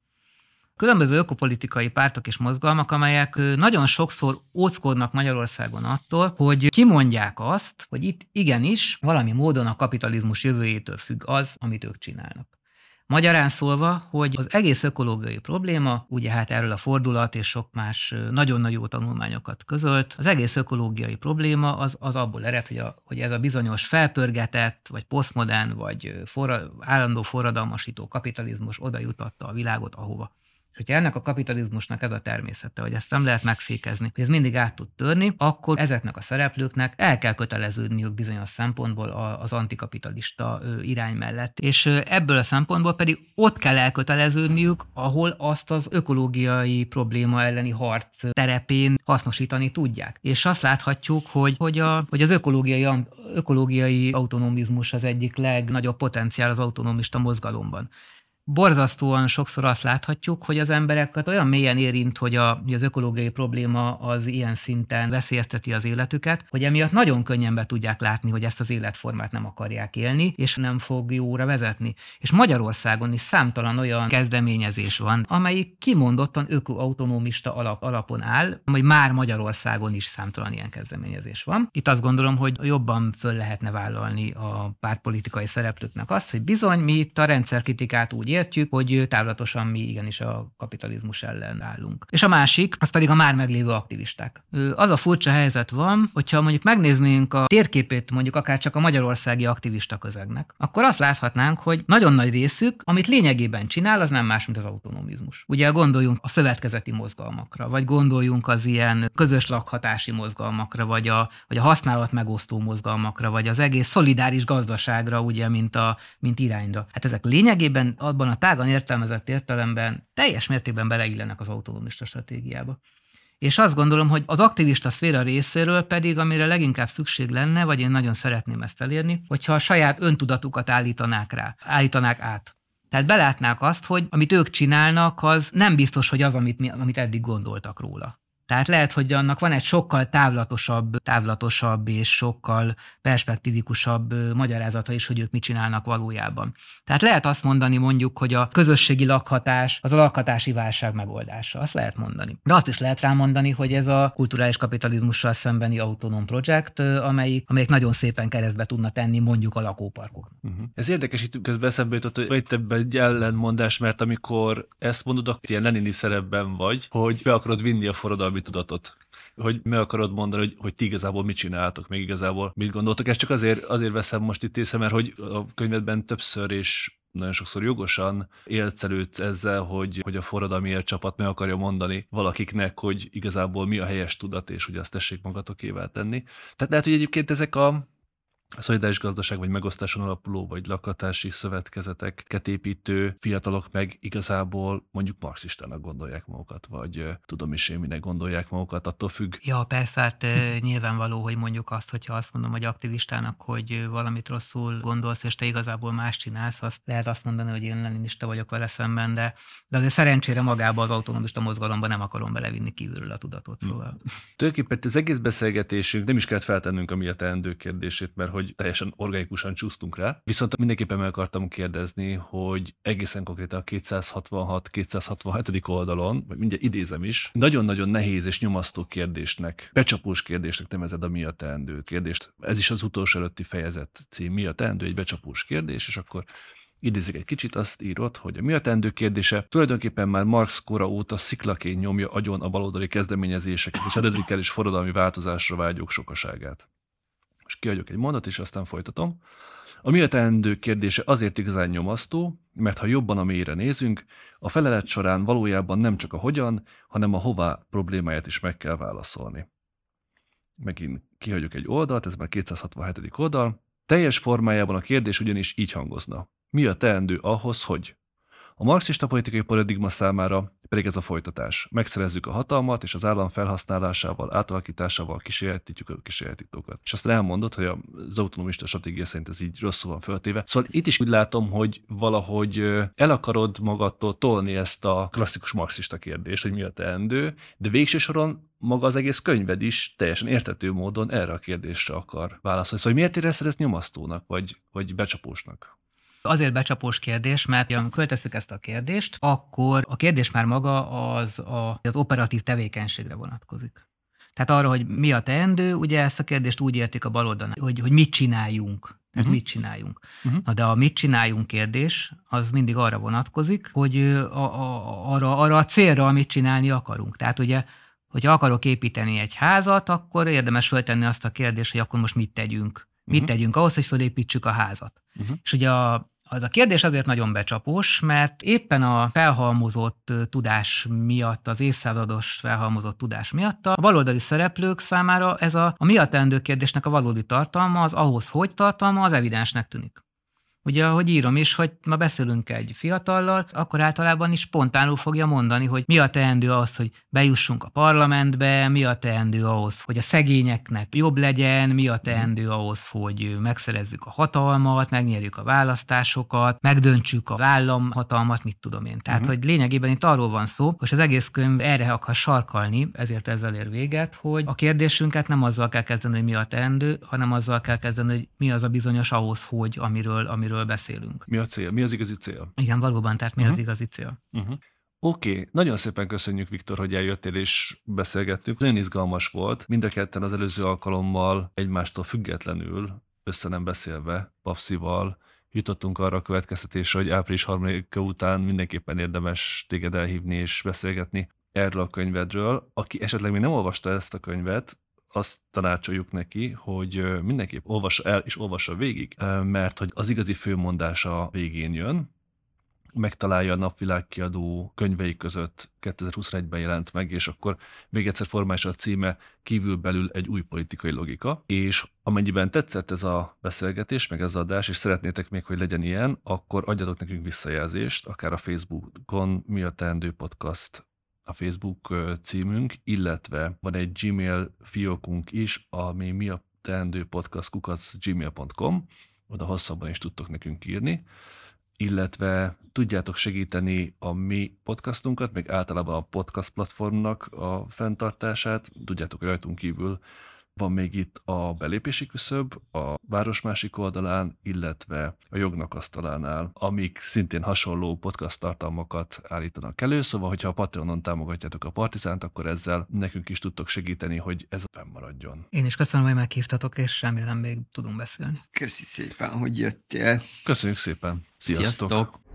különböző ökopolitikai pártok és mozgalmak, amelyek nagyon sokszor óckodnak Magyarországon attól, hogy kimondják azt, hogy itt igenis valami módon a kapitalizmus jövőjétől függ az, amit ők csinálnak. Magyarán szólva, hogy az egész ökológiai probléma, ugye hát erről a fordulat és sok más nagyon nagy jó tanulmányokat közölt, az egész ökológiai probléma az, az abból ered, hogy, a, hogy ez a bizonyos felpörgetett, vagy posztmodern, vagy forra, állandó forradalmasító kapitalizmus oda jutatta a világot, ahova hogyha ennek a kapitalizmusnak ez a természete, hogy ezt nem lehet megfékezni, hogy ez mindig át tud törni, akkor ezeknek a szereplőknek el kell köteleződniük bizonyos szempontból az antikapitalista irány mellett. És ebből a szempontból pedig ott kell elköteleződniük, ahol azt az ökológiai probléma elleni harc terepén hasznosítani tudják. És azt láthatjuk, hogy, hogy, a, hogy az ökológiai, ökológiai autonomizmus az egyik legnagyobb potenciál az autonomista mozgalomban borzasztóan sokszor azt láthatjuk, hogy az embereket olyan mélyen érint, hogy, a, hogy az ökológiai probléma az ilyen szinten veszélyezteti az életüket, hogy emiatt nagyon könnyen be tudják látni, hogy ezt az életformát nem akarják élni, és nem fog jóra vezetni. És Magyarországon is számtalan olyan kezdeményezés van, amelyik kimondottan ökoautonomista alap, alapon áll, vagy már Magyarországon is számtalan ilyen kezdeményezés van. Itt azt gondolom, hogy jobban föl lehetne vállalni a pártpolitikai szereplőknek azt, hogy bizony mi itt a rendszerkritikát úgy értjük, hogy távlatosan mi igenis a kapitalizmus ellen állunk. És a másik, az pedig a már meglévő aktivisták. Az a furcsa helyzet van, hogyha mondjuk megnéznénk a térképét mondjuk akár csak a magyarországi aktivista közegnek, akkor azt láthatnánk, hogy nagyon nagy részük, amit lényegében csinál, az nem más, mint az autonomizmus. Ugye gondoljunk a szövetkezeti mozgalmakra, vagy gondoljunk az ilyen közös lakhatási mozgalmakra, vagy a, vagy a használat megosztó mozgalmakra, vagy az egész szolidáris gazdaságra, ugye, mint, a, mint irányra. Hát ezek lényegében abban a tágan értelmezett értelemben teljes mértékben beleillenek az autonomista stratégiába. És azt gondolom, hogy az aktivista szféra részéről pedig, amire leginkább szükség lenne, vagy én nagyon szeretném ezt elérni, hogyha a saját öntudatukat állítanák rá, állítanák át. Tehát belátnák azt, hogy amit ők csinálnak, az nem biztos, hogy az, amit, amit eddig gondoltak róla. Tehát lehet, hogy annak van egy sokkal távlatosabb, távlatosabb és sokkal perspektívikusabb magyarázata is, hogy ők mit csinálnak valójában. Tehát lehet azt mondani mondjuk, hogy a közösségi lakhatás az a lakhatási válság megoldása. Azt lehet mondani. De azt is lehet rámondani, hogy ez a kulturális kapitalizmussal szembeni autonóm projekt, amelyik, amelyik nagyon szépen keresztbe tudna tenni mondjuk a lakóparkok. Uh-huh. Ez érdekes, itt közben eszembe jutott, hogy itt ebben egy ellenmondás, mert amikor ezt mondod, akkor ilyen lenini szerepben vagy, hogy be akarod vinni a forradalmi társadalmi tudatot. Hogy meg akarod mondani, hogy, hogy ti igazából mit csináltok, még igazából mit gondoltok. Ezt csak azért, azért veszem most itt észre, mert hogy a könyvedben többször és nagyon sokszor jogosan élcelődsz ezzel, hogy, hogy a forradalmi csapat meg akarja mondani valakiknek, hogy igazából mi a helyes tudat, és hogy azt tessék magatokével tenni. Tehát lehet, hogy egyébként ezek a szolidáris gazdaság vagy megosztáson alapuló, vagy lakatási szövetkezeteket építő fiatalok meg igazából mondjuk marxistának gondolják magukat, vagy tudom is én minek gondolják magukat, attól függ. Ja, persze, hát nyilvánvaló, hogy mondjuk azt, hogyha azt mondom, hogy aktivistának, hogy valamit rosszul gondolsz, és te igazából más csinálsz, azt lehet azt mondani, hogy én leninista vagyok vele szemben, de, de azért szerencsére magába az autonomista mozgalomban nem akarom belevinni kívülről a tudatot. Szóval. Tulajdonképpen az egész beszélgetésünk nem is kellett feltennünk a mi a teendő kérdését, mert hogy teljesen organikusan csúsztunk rá. Viszont mindenképpen meg akartam kérdezni, hogy egészen konkrétan a 266-267. oldalon, vagy mindjárt idézem is, nagyon-nagyon nehéz és nyomasztó kérdésnek, becsapós kérdésnek nevezed a mi a teendő kérdést. Ez is az utolsó előtti fejezet cím, mi a teendő, egy becsapós kérdés, és akkor idézik egy kicsit, azt írott, hogy a mi a teendő kérdése tulajdonképpen már Marx kora óta sziklaként nyomja agyon a baloldali kezdeményezéseket és a és forradalmi változásra vágyók sokaságát és kiadjuk egy mondat, és aztán folytatom. A mi a teendő kérdése azért igazán nyomasztó, mert ha jobban a mélyre nézünk, a felelet során valójában nem csak a hogyan, hanem a hová problémáját is meg kell válaszolni. Megint kihagyjuk egy oldalt, ez már 267. oldal. Teljes formájában a kérdés ugyanis így hangozna. Mi a teendő ahhoz, hogy a marxista politikai paradigma számára pedig ez a folytatás. Megszerezzük a hatalmat, és az állam felhasználásával, átalakításával kísérletítjük a kísérletítókat. És azt elmondott, hogy az autonomista stratégia szerint ez így rosszul van föltéve. Szóval itt is úgy látom, hogy valahogy el akarod magadtól tolni ezt a klasszikus marxista kérdést, hogy mi a teendő, de végső soron maga az egész könyved is teljesen értető módon erre a kérdésre akar válaszolni. Szóval miért érezted ezt nyomasztónak, vagy, vagy becsapósnak? Azért becsapós kérdés, mert amikor költesszük ezt a kérdést, akkor a kérdés már maga az a, az operatív tevékenységre vonatkozik. Tehát arra, hogy mi a teendő, ugye ezt a kérdést úgy értik a baloldalon, hogy, hogy mit csináljunk. Tehát uh-huh. mit csináljunk. Uh-huh. Na de a mit csináljunk kérdés, az mindig arra vonatkozik, hogy a, a, arra, arra a célra, amit csinálni akarunk. Tehát ugye, hogyha akarok építeni egy házat, akkor érdemes föltenni azt a kérdést, hogy akkor most mit tegyünk. Mit uh-huh. tegyünk ahhoz, hogy fölépítsük a házat. Uh-huh. És ugye a az a kérdés azért nagyon becsapós, mert éppen a felhalmozott tudás miatt, az évszázados felhalmozott tudás miatt a baloldali szereplők számára ez a, a miatt kérdésnek a valódi tartalma, az ahhoz, hogy tartalma, az evidensnek tűnik. Ugye, ahogy írom is, hogy ma beszélünk egy fiatallal, akkor általában is spontánul fogja mondani, hogy mi a teendő ahhoz, hogy bejussunk a parlamentbe, mi a teendő ahhoz, hogy a szegényeknek jobb legyen, mi a teendő ahhoz, hogy megszerezzük a hatalmat, megnyerjük a választásokat, megdöntsük az államhatalmat, mit tudom én. Tehát, uh-huh. hogy lényegében itt arról van szó, hogy az egész könyv erre akar sarkalni, ezért ezzel ér véget, hogy a kérdésünket nem azzal kell kezdeni, hogy mi a teendő, hanem azzal kell kezdeni, hogy mi az a bizonyos ahhoz, hogy amiről, amiről amiről beszélünk. Mi a cél? Mi az igazi cél? Igen, valóban, tehát mi uh-huh. az igazi cél? Uh-huh. Oké, okay. nagyon szépen köszönjük, Viktor, hogy eljöttél és beszélgettünk. Nagyon izgalmas volt. Mind a ketten az előző alkalommal egymástól függetlenül, össze nem beszélve, Papszival, jutottunk arra a következtetésre, hogy április 3 után mindenképpen érdemes téged elhívni és beszélgetni erről a könyvedről. Aki esetleg még nem olvasta ezt a könyvet, azt tanácsoljuk neki, hogy mindenképp olvassa el és olvassa végig, mert hogy az igazi főmondása végén jön, megtalálja a napvilág kiadó könyvei között 2021-ben jelent meg, és akkor még egyszer formális a címe kívülbelül egy új politikai logika, és amennyiben tetszett ez a beszélgetés, meg ez az adás, és szeretnétek még, hogy legyen ilyen, akkor adjatok nekünk visszajelzést, akár a Facebookon mi a teendő podcast a Facebook címünk, illetve van egy Gmail fiókunk is, ami mi a teendő podcast kukac gmail.com, oda hosszabban is tudtok nekünk írni, illetve tudjátok segíteni a mi podcastunkat, meg általában a podcast platformnak a fenntartását, tudjátok rajtunk kívül van még itt a belépési küszöb a város másik oldalán, illetve a jognak asztalánál, amik szintén hasonló podcast tartalmakat állítanak elő, szóval hogyha a Patreonon támogatjátok a Partizánt, akkor ezzel nekünk is tudtok segíteni, hogy ez fennmaradjon. Én is köszönöm, hogy meghívtatok, és remélem még tudunk beszélni. Köszi szépen, hogy jöttél. Köszönjük szépen. Sziasztok! Sziasztok.